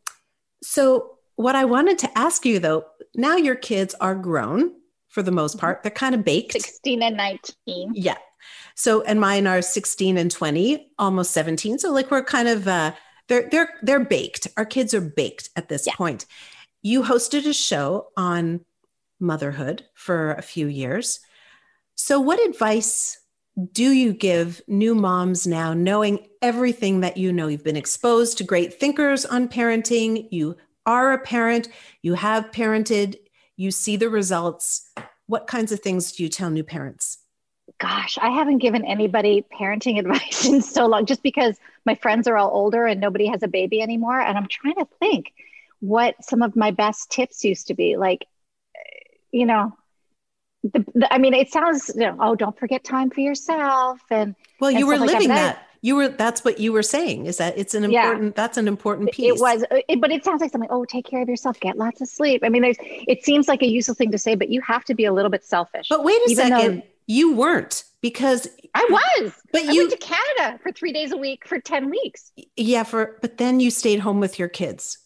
[SPEAKER 7] so what I wanted to ask you though, now your kids are grown for the
[SPEAKER 6] Mm-hmm.
[SPEAKER 7] most part. They're kind of baked.
[SPEAKER 6] 16 and 19.
[SPEAKER 7] Yeah. So and mine are 16 and 20, almost 17. So like we're kind of uh they're they're they're baked. Our kids are baked at this
[SPEAKER 6] Yeah.
[SPEAKER 7] point. You hosted a show on motherhood for a few years. So what advice do you give new moms now knowing everything that you know you've been exposed to great thinkers on parenting, you are a parent, you have parented, you see the results. What kinds of things do you tell new parents?
[SPEAKER 6] Gosh, I haven't given anybody parenting [LAUGHS] advice in so long just because my friends are all older and nobody has a baby anymore. And I'm trying to think what some of my best tips used to be. Like, you know, the, the, I mean, it sounds, you know, oh, don't forget time for yourself. And
[SPEAKER 7] Well,
[SPEAKER 6] and
[SPEAKER 7] you were
[SPEAKER 6] stuff like
[SPEAKER 7] living that. You were that's what you were saying is that it's an
[SPEAKER 6] Yeah.
[SPEAKER 7] important that's an important piece.
[SPEAKER 6] It was, uh, it, but it sounds like something. Oh, take care of yourself. Get lots of sleep. I mean, there's. It seems like a useful thing to say, but you have to be a little bit selfish.
[SPEAKER 7] But wait a
[SPEAKER 6] Even though-
[SPEAKER 7] second, you weren't because
[SPEAKER 6] I was.
[SPEAKER 7] But
[SPEAKER 6] I
[SPEAKER 7] you-
[SPEAKER 6] went to Canada for three days a week for ten weeks.
[SPEAKER 7] yeah, for but then you stayed home with your kids.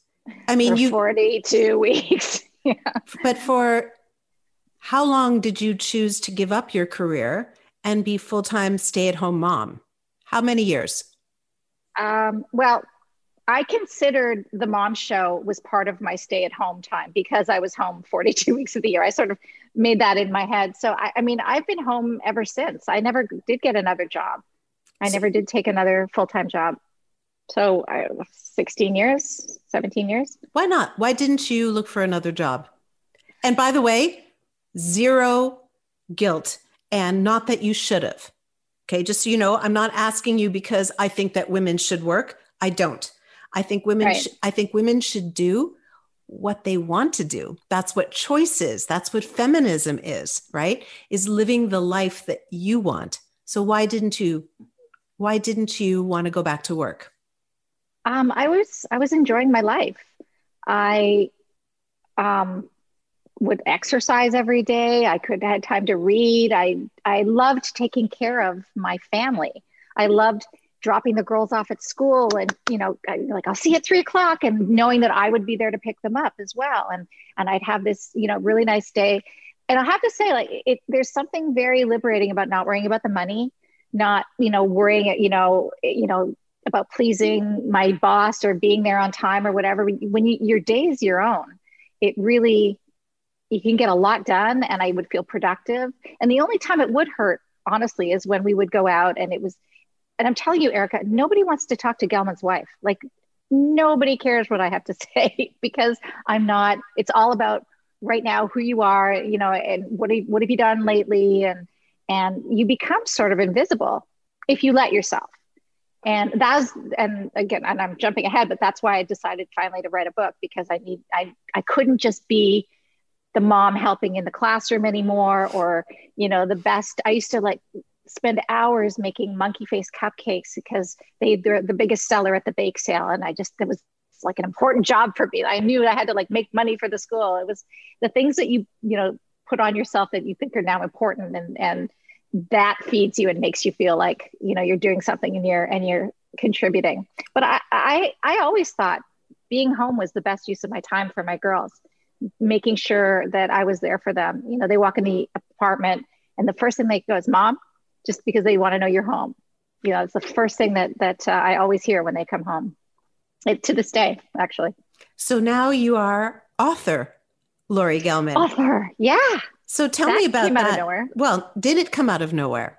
[SPEAKER 7] I mean,
[SPEAKER 6] for
[SPEAKER 7] you
[SPEAKER 6] forty-two [LAUGHS] weeks. yeah.
[SPEAKER 7] but for how long did you choose to give up your career and be full-time stay-at-home mom? How many years?
[SPEAKER 6] Um, well, I considered the mom show was part of my stay-at-home time because I was home forty-two [LAUGHS] weeks of the year. I sort of made that in my head. So I, I mean, I've been home ever since. I never did get another job. I never did take another full-time job. So I, 16 years, 17 years.
[SPEAKER 7] Why not? Why didn't you look for another job? And by the way, zero guilt and not that you should have. Okay, just so you know, I'm not asking you because I think that women should work. I don't. I think women
[SPEAKER 6] Right.
[SPEAKER 7] sh- I think women should do what they want to do. That's what choice is. That's what feminism is, right? Is living the life that you want. So why didn't you why didn't you want to go back to work?
[SPEAKER 6] Um, I was I was enjoying my life. I um, would exercise every day. I could had time to read. I I loved taking care of my family. I loved dropping the girls off at school, and you know, like I'll see you at three o'clock, and knowing that I would be there to pick them up as well, and and I'd have this you know really nice day. And I have to say, like, it, there's something very liberating about not worrying about the money, not you know worrying, you know, you know about pleasing my boss or being there on time or whatever. When you, your day is your own, it really you can get a lot done, and I would feel productive. And the only time it would hurt, honestly, is when we would go out and it was. And I'm telling you, Erica, nobody wants to talk to Gelman's wife. Like nobody cares what I have to [LAUGHS] say because I'm not. It's all about right now who you are, you know, and what have, what have you done lately? And, and you become sort of invisible if you let yourself. And that's, and again, and I'm jumping ahead, but that's why I decided finally to write a book because I need, I, I couldn't just be the mom helping in the classroom anymore or, you know, the best. I used to like spend hours making monkey face cupcakes because they, they're the biggest seller at the bake sale. And I just, it was like an important job for me. I knew I had to like make money for the school. It was the things that you, you know, put on yourself that you think are now important and, and that feeds you and makes you feel like, you know, you're doing something and you're, and you're contributing. But I, I, I always thought being home was the best use of my time for my girls, making sure that I was there for them. You know, they walk in the apartment and the first thing they go is mom, just because they want to know you're home. You know, it's the first thing that, that uh, I always hear when they come home it, to this day, actually.
[SPEAKER 7] So now you are author, Laurie Gelman.
[SPEAKER 6] Author, yeah.
[SPEAKER 7] So tell
[SPEAKER 6] That
[SPEAKER 7] me about
[SPEAKER 6] came
[SPEAKER 7] that.
[SPEAKER 6] of nowhere.
[SPEAKER 7] Well, did it come out of nowhere?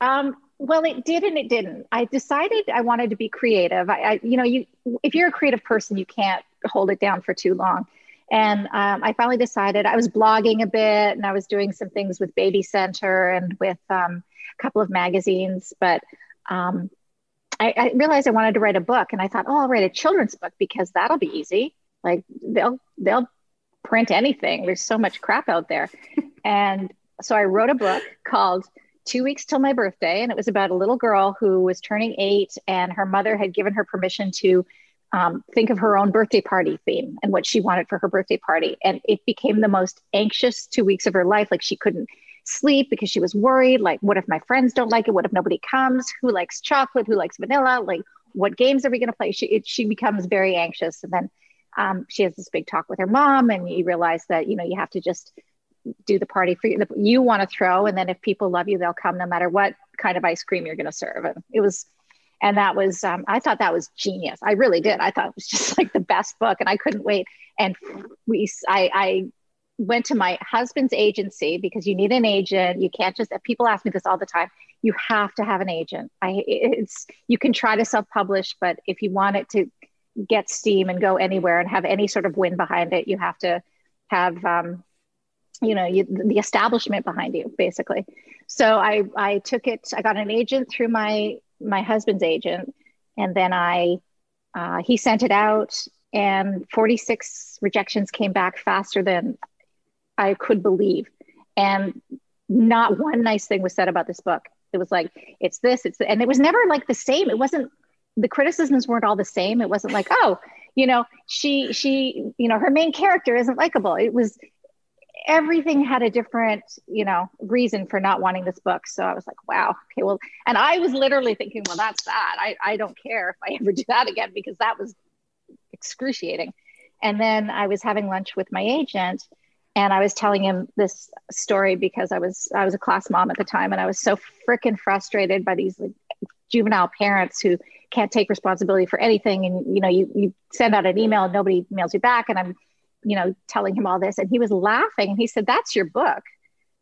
[SPEAKER 6] Um, well, it did and it didn't. I decided I wanted to be creative. I, I, you know, you if you're a creative person, you can't hold it down for too long. And um, I finally decided I was blogging a bit and I was doing some things with Baby Center and with um, a couple of magazines. But um, I, I realized I wanted to write a book, and I thought, oh, I'll write a children's book because that'll be easy. Like they'll they'll print anything. There's so much crap out there. [LAUGHS] and so I wrote a book called Two Weeks Till My Birthday. And it was about a little girl who was turning eight, and her mother had given her permission to um, think of her own birthday party theme and what she wanted for her birthday party. And it became the most anxious two weeks of her life. Like she couldn't sleep because she was worried. Like, what if my friends don't like it? What if nobody comes? Who likes chocolate? Who likes vanilla? Like, what games are we going to play? She, it, she becomes very anxious. And then um, she has this big talk with her mom, and you realize that, you know, you have to just do the party for you, you want to throw. And then if people love you, they'll come no matter what kind of ice cream you're going to serve. And it was, and that was um, i thought that was genius. I really did. I thought it was just [LAUGHS] like the best book and i couldn't wait. And we i, I went to my husband's agency because you need an agent. You can't just people ask me this all the time. You have to have an agent. I it's you can try to self-publish but if you want it to get steam and go anywhere and have any sort of wind behind it you have to have um, you know you, the establishment behind you basically. So i i took it i got an agent through my my husband's agent and then i uh, he sent it out and 46 rejections came back faster than i could believe. And not one nice thing was said about this book. It was like it's this it's and it was never like the same. It wasn't the criticisms weren't all the same. It wasn't like oh you know she she you know her main character isn't likable. It was everything had a different you know reason for not wanting this book. So i was like wow okay well and i was literally thinking well that's that i, I don't care if i ever do that again because that was excruciating. And then i was having lunch with my agent and i was telling him this story because i was i was a class mom at the time and i was so freaking frustrated by these like, juvenile parents who can't take responsibility for anything. And you know you, you send out an email and nobody mails you back. And i'm you know, telling him all this. And he was laughing and he said, That's your book.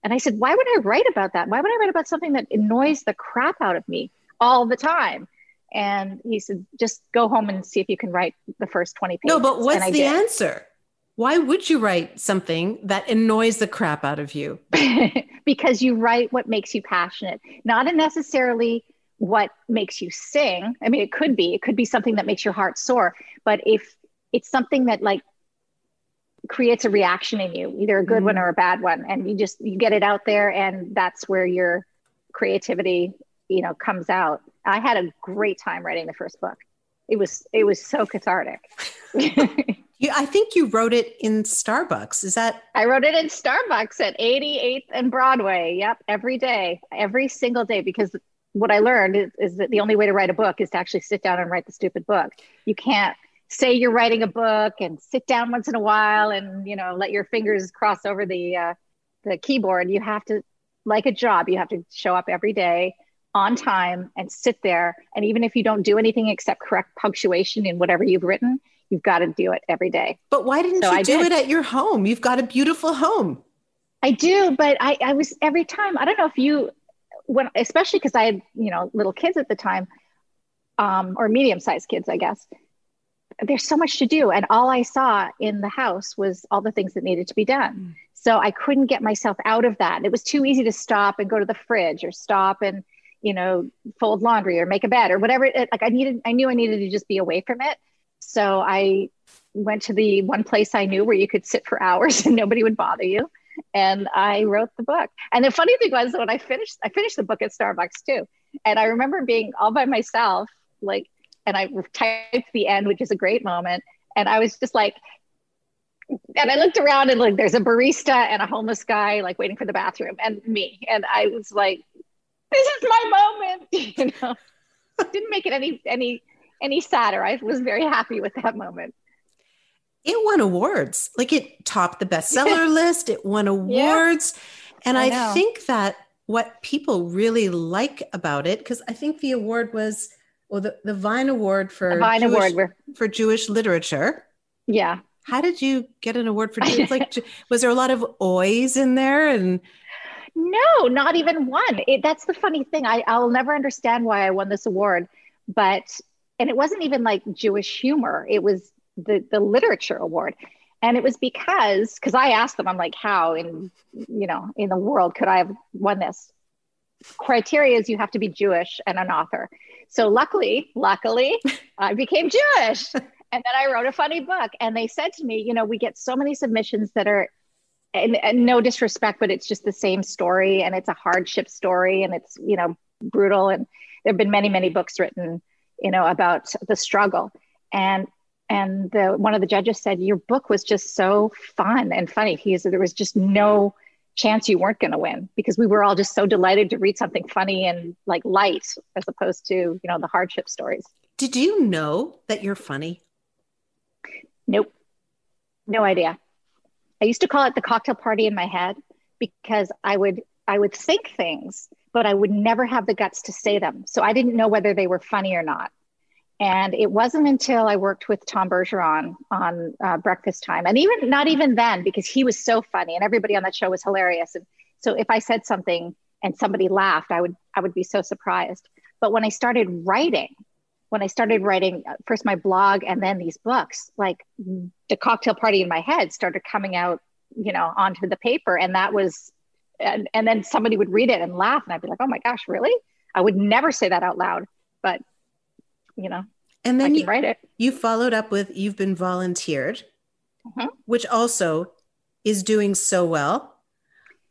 [SPEAKER 6] And I said, Why would I write about that? Why would I write about something that annoys the crap out of me all the time? And he said, Just go home and see if you can write the first 20 pages.
[SPEAKER 7] No, but what's the
[SPEAKER 6] did.
[SPEAKER 7] answer? Why would you write something that annoys the crap out of you? [LAUGHS]
[SPEAKER 6] because you write what makes you passionate, not necessarily what makes you sing. I mean, it could be, it could be something that makes your heart soar, but if it's something that like creates a reaction in you, either a good one mm. or a bad one, and you just you get it out there, and that's where your creativity, you know, comes out. I had a great time writing the first book. It was it was so cathartic. [LAUGHS]
[SPEAKER 7] You, I think you wrote it in Starbucks. Is that
[SPEAKER 6] I wrote it in Starbucks at 88th and Broadway. Yep, every day, every single day. Because what I learned is, is that the only way to write a book is to actually sit down and write the stupid book. You can't say you're writing a book and sit down once in a while and you know let your fingers cross over the uh, the keyboard. You have to, like a job, you have to show up every day on time and sit there. And even if you don't do anything except correct punctuation in whatever you've written, you've got to do it every day.
[SPEAKER 7] But why didn't
[SPEAKER 6] So
[SPEAKER 7] you do
[SPEAKER 6] did.
[SPEAKER 7] it at your home? You've got a beautiful home.
[SPEAKER 6] I do, but I, I was every time. I don't know if you, when especially because I had you know little kids at the time, um, or medium sized kids, I guess. There's so much to do. And all I saw in the house was all the things that needed to be done.
[SPEAKER 7] Mm.
[SPEAKER 6] So I couldn't get myself out of that. It was too easy to stop and go to the fridge or stop and, you know, fold laundry or make a bed or whatever. It, like I needed, I knew I needed to just be away from it. So I went to the one place I knew where you could sit for hours [LAUGHS] and nobody would bother you. And I wrote the book. And the funny thing was when I finished, I finished the book at Starbucks too. And I remember being all by myself, like, and I typed the end, which is a great moment. And I was just like, and I looked around and like there's a barista and a homeless guy like waiting for the bathroom and me. And I was like, this is my moment. [LAUGHS] You know, didn't make it any any any sadder. I was very happy with that moment.
[SPEAKER 7] It won awards. Like it topped the bestseller [LAUGHS] list. It won awards. And
[SPEAKER 6] I
[SPEAKER 7] I, think that what people really like about it, because I think the award was, well, the, the Vine Award for
[SPEAKER 6] Vine
[SPEAKER 7] Jewish,
[SPEAKER 6] Award
[SPEAKER 7] for Jewish literature.
[SPEAKER 6] yeah.
[SPEAKER 7] How did you get an award for Jewish? like, [LAUGHS] was there a lot of oys in there? And
[SPEAKER 6] No, not even one. It, that's the funny thing. I, I'll never understand why I won this award, but and it wasn't even like Jewish humor. It was the the literature award, and it was because because I asked them, I'm like, how in you know in the world could I have won this? Criteria is you have to be Jewish and an author. So luckily, luckily, [LAUGHS] I became Jewish. And then I wrote a funny book. And they said to me, you know, we get so many submissions that are and, and no disrespect, but it's just the same story and it's a hardship story and it's, you know, brutal. And there have been many, many books written, you know, about the struggle. And and the, one of the judges said, Your book was just so fun and funny. He said there was just no chance you weren't going to win because we were all just so delighted to read something funny and like light as opposed to, you know, the hardship stories.
[SPEAKER 7] did you know that you're funny?
[SPEAKER 6] Nope. No idea. I used to call it the cocktail party in my head because I would I would think things, but I would never have the guts to say them. So I didn't know whether they were funny or not. And it wasn't until I worked with Tom Bergeron on uh, Breakfast Time, and even not even then, because he was so funny and everybody on that show was hilarious. And so if I said something and somebody laughed, I would I would be so surprised. But when I started writing, when I started writing uh, first my blog and then these books, like the cocktail party in my head started coming out, you know, onto the paper. And that was, and, and then somebody would read it and laugh. And I'd be like, oh my gosh, really? I would never say that out loud, but, you know,
[SPEAKER 7] And then you,
[SPEAKER 6] write it.
[SPEAKER 7] you followed up with You've Been Volunteered,
[SPEAKER 6] Mhm.
[SPEAKER 7] which also is doing so well.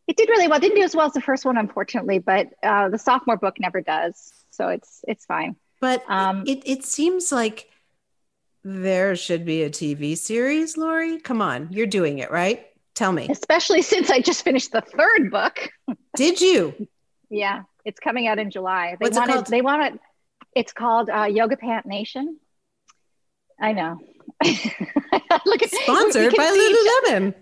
[SPEAKER 6] It did really well. It didn't do as well as the first one, unfortunately, but uh, the sophomore book never does. So it's, it's fine.
[SPEAKER 7] But
[SPEAKER 6] Um,
[SPEAKER 7] it, it seems like there should be a TV series, Laurie. Come on, you're doing it, right? Tell me.
[SPEAKER 6] Especially since I just finished the third book.
[SPEAKER 7] Did you? [LAUGHS]
[SPEAKER 6] Yeah, it's coming out in July. They
[SPEAKER 7] What's it called?
[SPEAKER 6] They want it. It's called uh, Yoga Pant Nation. I know. [LAUGHS] Look at
[SPEAKER 7] Sponsored by Lululemon.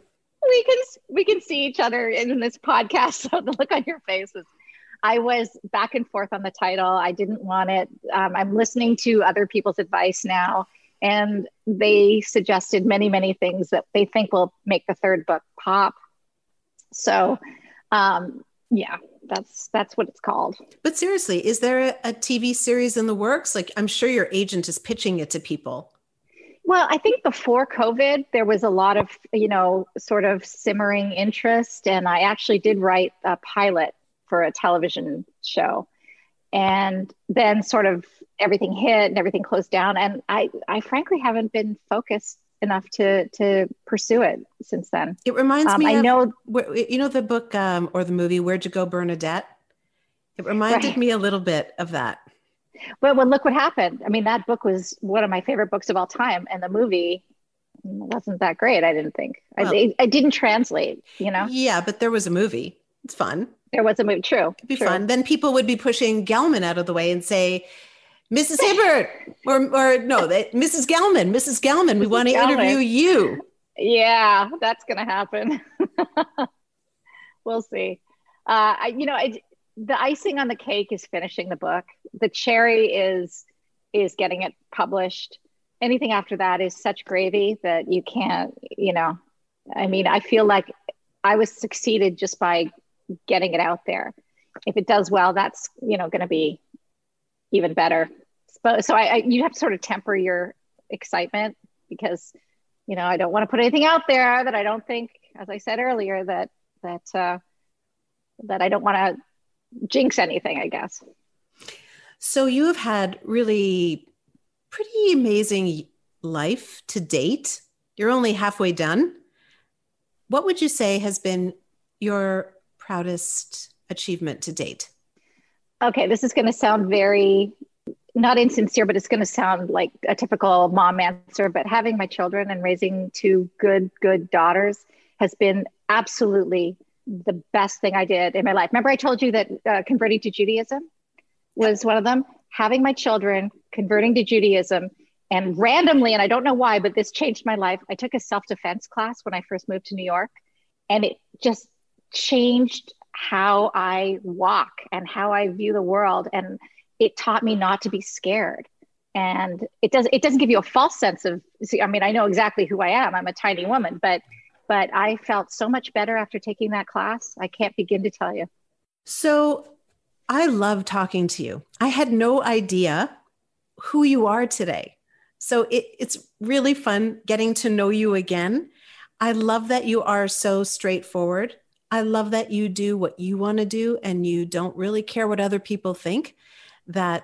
[SPEAKER 6] We can we can see each other in this podcast. [LAUGHS] So the look on your face faces. I was back and forth on the title. I didn't want it. Um, I'm listening to other people's advice now, and they suggested many many things that they think will make the third book pop. So, um, yeah, that's that's what it's called.
[SPEAKER 7] But seriously, is there a, a TV series in the works? Like, I'm sure your agent is pitching it to people.
[SPEAKER 6] Well, I think before COVID, there was a lot of, you know, sort of simmering interest. And I actually did write a pilot for a television show. And then sort of everything hit and everything closed down. And I, I frankly haven't been focused enough to, to pursue it since then.
[SPEAKER 7] It reminds
[SPEAKER 6] Um,
[SPEAKER 7] me
[SPEAKER 6] I
[SPEAKER 7] of,
[SPEAKER 6] know,
[SPEAKER 7] you know, the book um, or the movie, Where'd You Go, Bernadette? It reminded
[SPEAKER 6] Right.
[SPEAKER 7] me a little bit of that.
[SPEAKER 6] well, well, look what happened. I mean, that book was one of my favorite books of all time. And the movie wasn't that great, I didn't think.
[SPEAKER 7] Well-
[SPEAKER 6] I, it didn't translate, you know?
[SPEAKER 7] Yeah, but there was a movie. It's fun.
[SPEAKER 6] There was a movie, true.
[SPEAKER 7] It'd be
[SPEAKER 6] true.
[SPEAKER 7] fun. Then people would be pushing Gelman out of the way and say, Mrs. Hibbard, or, or no, they, Mrs. Gelman, Mrs. Gelman, we want to
[SPEAKER 6] Gelman.
[SPEAKER 7] interview you.
[SPEAKER 6] Yeah, that's going to happen. [LAUGHS] we'll see. Uh, I, you know, I, the icing on the cake is finishing the book. The cherry is is getting it published. Anything after that is such gravy that you can't. You know, I mean, I feel like I was succeeded just by getting it out there. If it does well, that's you know going to be even better. So, so I, I you have to sort of temper your excitement because, you know, I don't want to put anything out there that I don't think, as I said earlier, that that uh, that I don't want to jinx anything. I guess.
[SPEAKER 7] So you have had really pretty amazing life to date. You're only halfway done. What would you say has been your proudest achievement to date?
[SPEAKER 6] Okay, this is going to sound very not insincere, but it's going to sound like a typical mom answer. But having my children and raising two good, good daughters has been absolutely the best thing I did in my life. Remember, I told you that uh, converting to Judaism was one of them. Having my children, converting to Judaism, and randomly, and I don't know why, but this changed my life. I took a self defense class when I first moved to New York, and it just changed how I walk and how I view the world. And it taught me not to be scared. And it does it doesn't give you a false sense of see, I mean, I know exactly who I am. I'm a tiny woman, but but I felt so much better after taking that class. I can't begin to tell you.
[SPEAKER 7] So I love talking to you. I had no idea who you are today. So it, it's really fun getting to know you again. I love that you are so straightforward. I love that you do what you want to do and you don't really care what other people think. That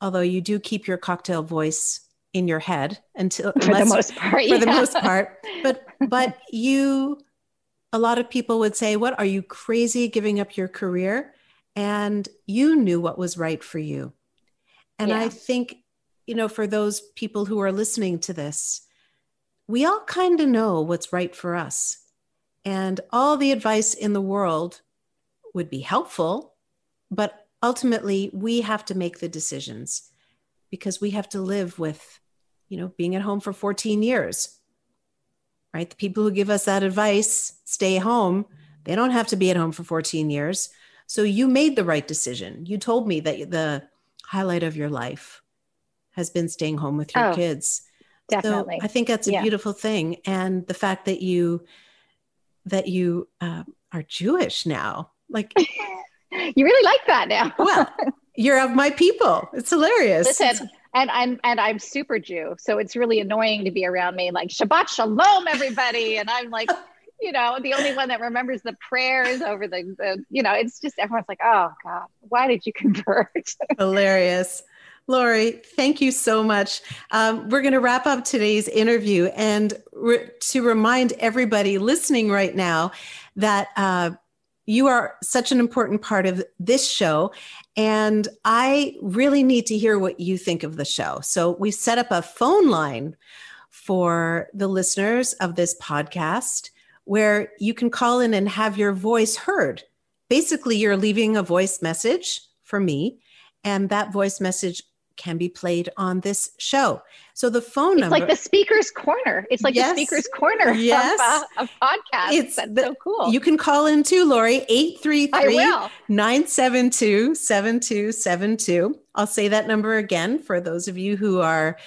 [SPEAKER 7] although you do keep your cocktail voice in your head until [LAUGHS]
[SPEAKER 6] for the most part,
[SPEAKER 7] for yeah. the most part, but [LAUGHS] but you, a lot of people would say, "What are you crazy giving up your career?" And you knew what was right for you. And yeah. I think you know, for those people who are listening to this, we all kind of know what's right for us. And all the advice in the world would be helpful, but ultimately we have to make the decisions because we have to live with, you know, being at home for 14 years. Right? The people who give us that advice, stay home, they don't have to be at home for 14 years. So you made the right decision. You told me that the highlight of your life has been staying home with your oh, kids.
[SPEAKER 6] Definitely.
[SPEAKER 7] So I think that's a yeah. beautiful thing. And the fact that you that you uh, are Jewish now, like [LAUGHS]
[SPEAKER 6] you really like that now. [LAUGHS]
[SPEAKER 7] well, you're of my people. It's hilarious.
[SPEAKER 6] Listen, and I'm and I'm super Jew, so it's really annoying to be around me like Shabbat Shalom, everybody, and I'm like. [LAUGHS] you know, the only one that remembers the prayers over the, the, you know, it's just everyone's like, oh God, why did you convert?
[SPEAKER 7] Hilarious. Laurie, thank you so much. Um, we're going to wrap up today's interview and re- to remind everybody listening right now that uh, you are such an important part of this show. And I really need to hear what you think of the show. So we set up a phone line for the listeners of this podcast where you can call in and have your voice heard. Basically, you're leaving a voice message for me, and that voice message can be played on this show. So the phone
[SPEAKER 6] it's
[SPEAKER 7] number,
[SPEAKER 6] like the speaker's corner. It's like yes, the speaker's corner yes. of, uh, podcast. It's That's the, so cool.
[SPEAKER 7] You can call in too, Laurie, 833-972-7272. I'll say that number again for those of you who are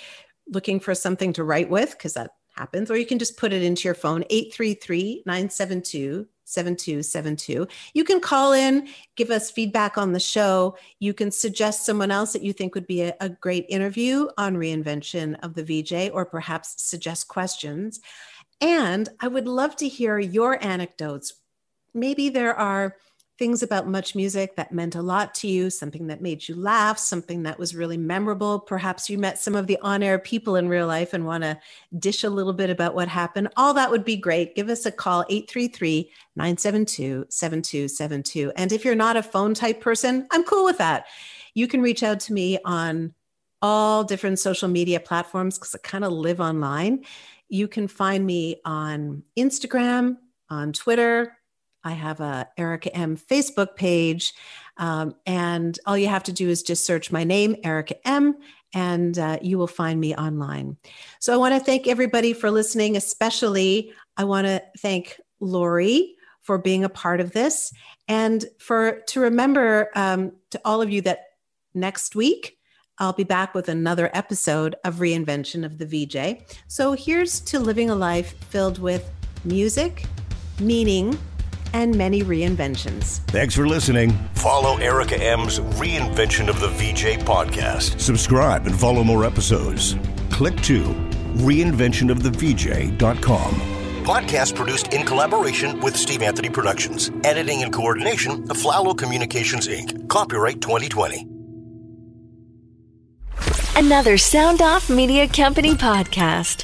[SPEAKER 7] looking for something to write with, because that happens, or you can just put it into your phone, 833 972 7272. You can call in, give us feedback on the show. You can suggest someone else that you think would be a, a, great interview on reinvention of the VJ, or perhaps suggest questions. And I would love to hear your anecdotes. Maybe there are things about MuchMusic that meant a lot to you, something that made you laugh, something that was really memorable. Perhaps you met some of the on air people in real life and want to dish a little bit about what happened. All that would be great. Give us a call, 833 972 7272. And if you're not a phone type person, I'm cool with that. You can reach out to me on all different social media platforms because I kind of live online. You can find me on Instagram, on Twitter, I have a Erica M Facebook page. Um, and all you have to do is just search my name, Erica M, and uh, you will find me online. So I want to thank everybody for listening, especially I want to thank Laurie for being a part of this and for to remember um, to all of you that next week I'll be back with another episode of Reinvention of the VJ. So here's to living a life filled with music, meaning, and many reinventions.
[SPEAKER 5] Thanks for listening.
[SPEAKER 4] Follow Erica Ehm's Reinvention of the VJ podcast.
[SPEAKER 5] Subscribe and follow more episodes. Click to reinventionofthevj.com.
[SPEAKER 4] Podcast produced in collaboration with Steve Anthony Productions. Editing and coordination of Flalo Communications Inc. Copyright 2020.
[SPEAKER 8] Another Sound Off Media Company podcast.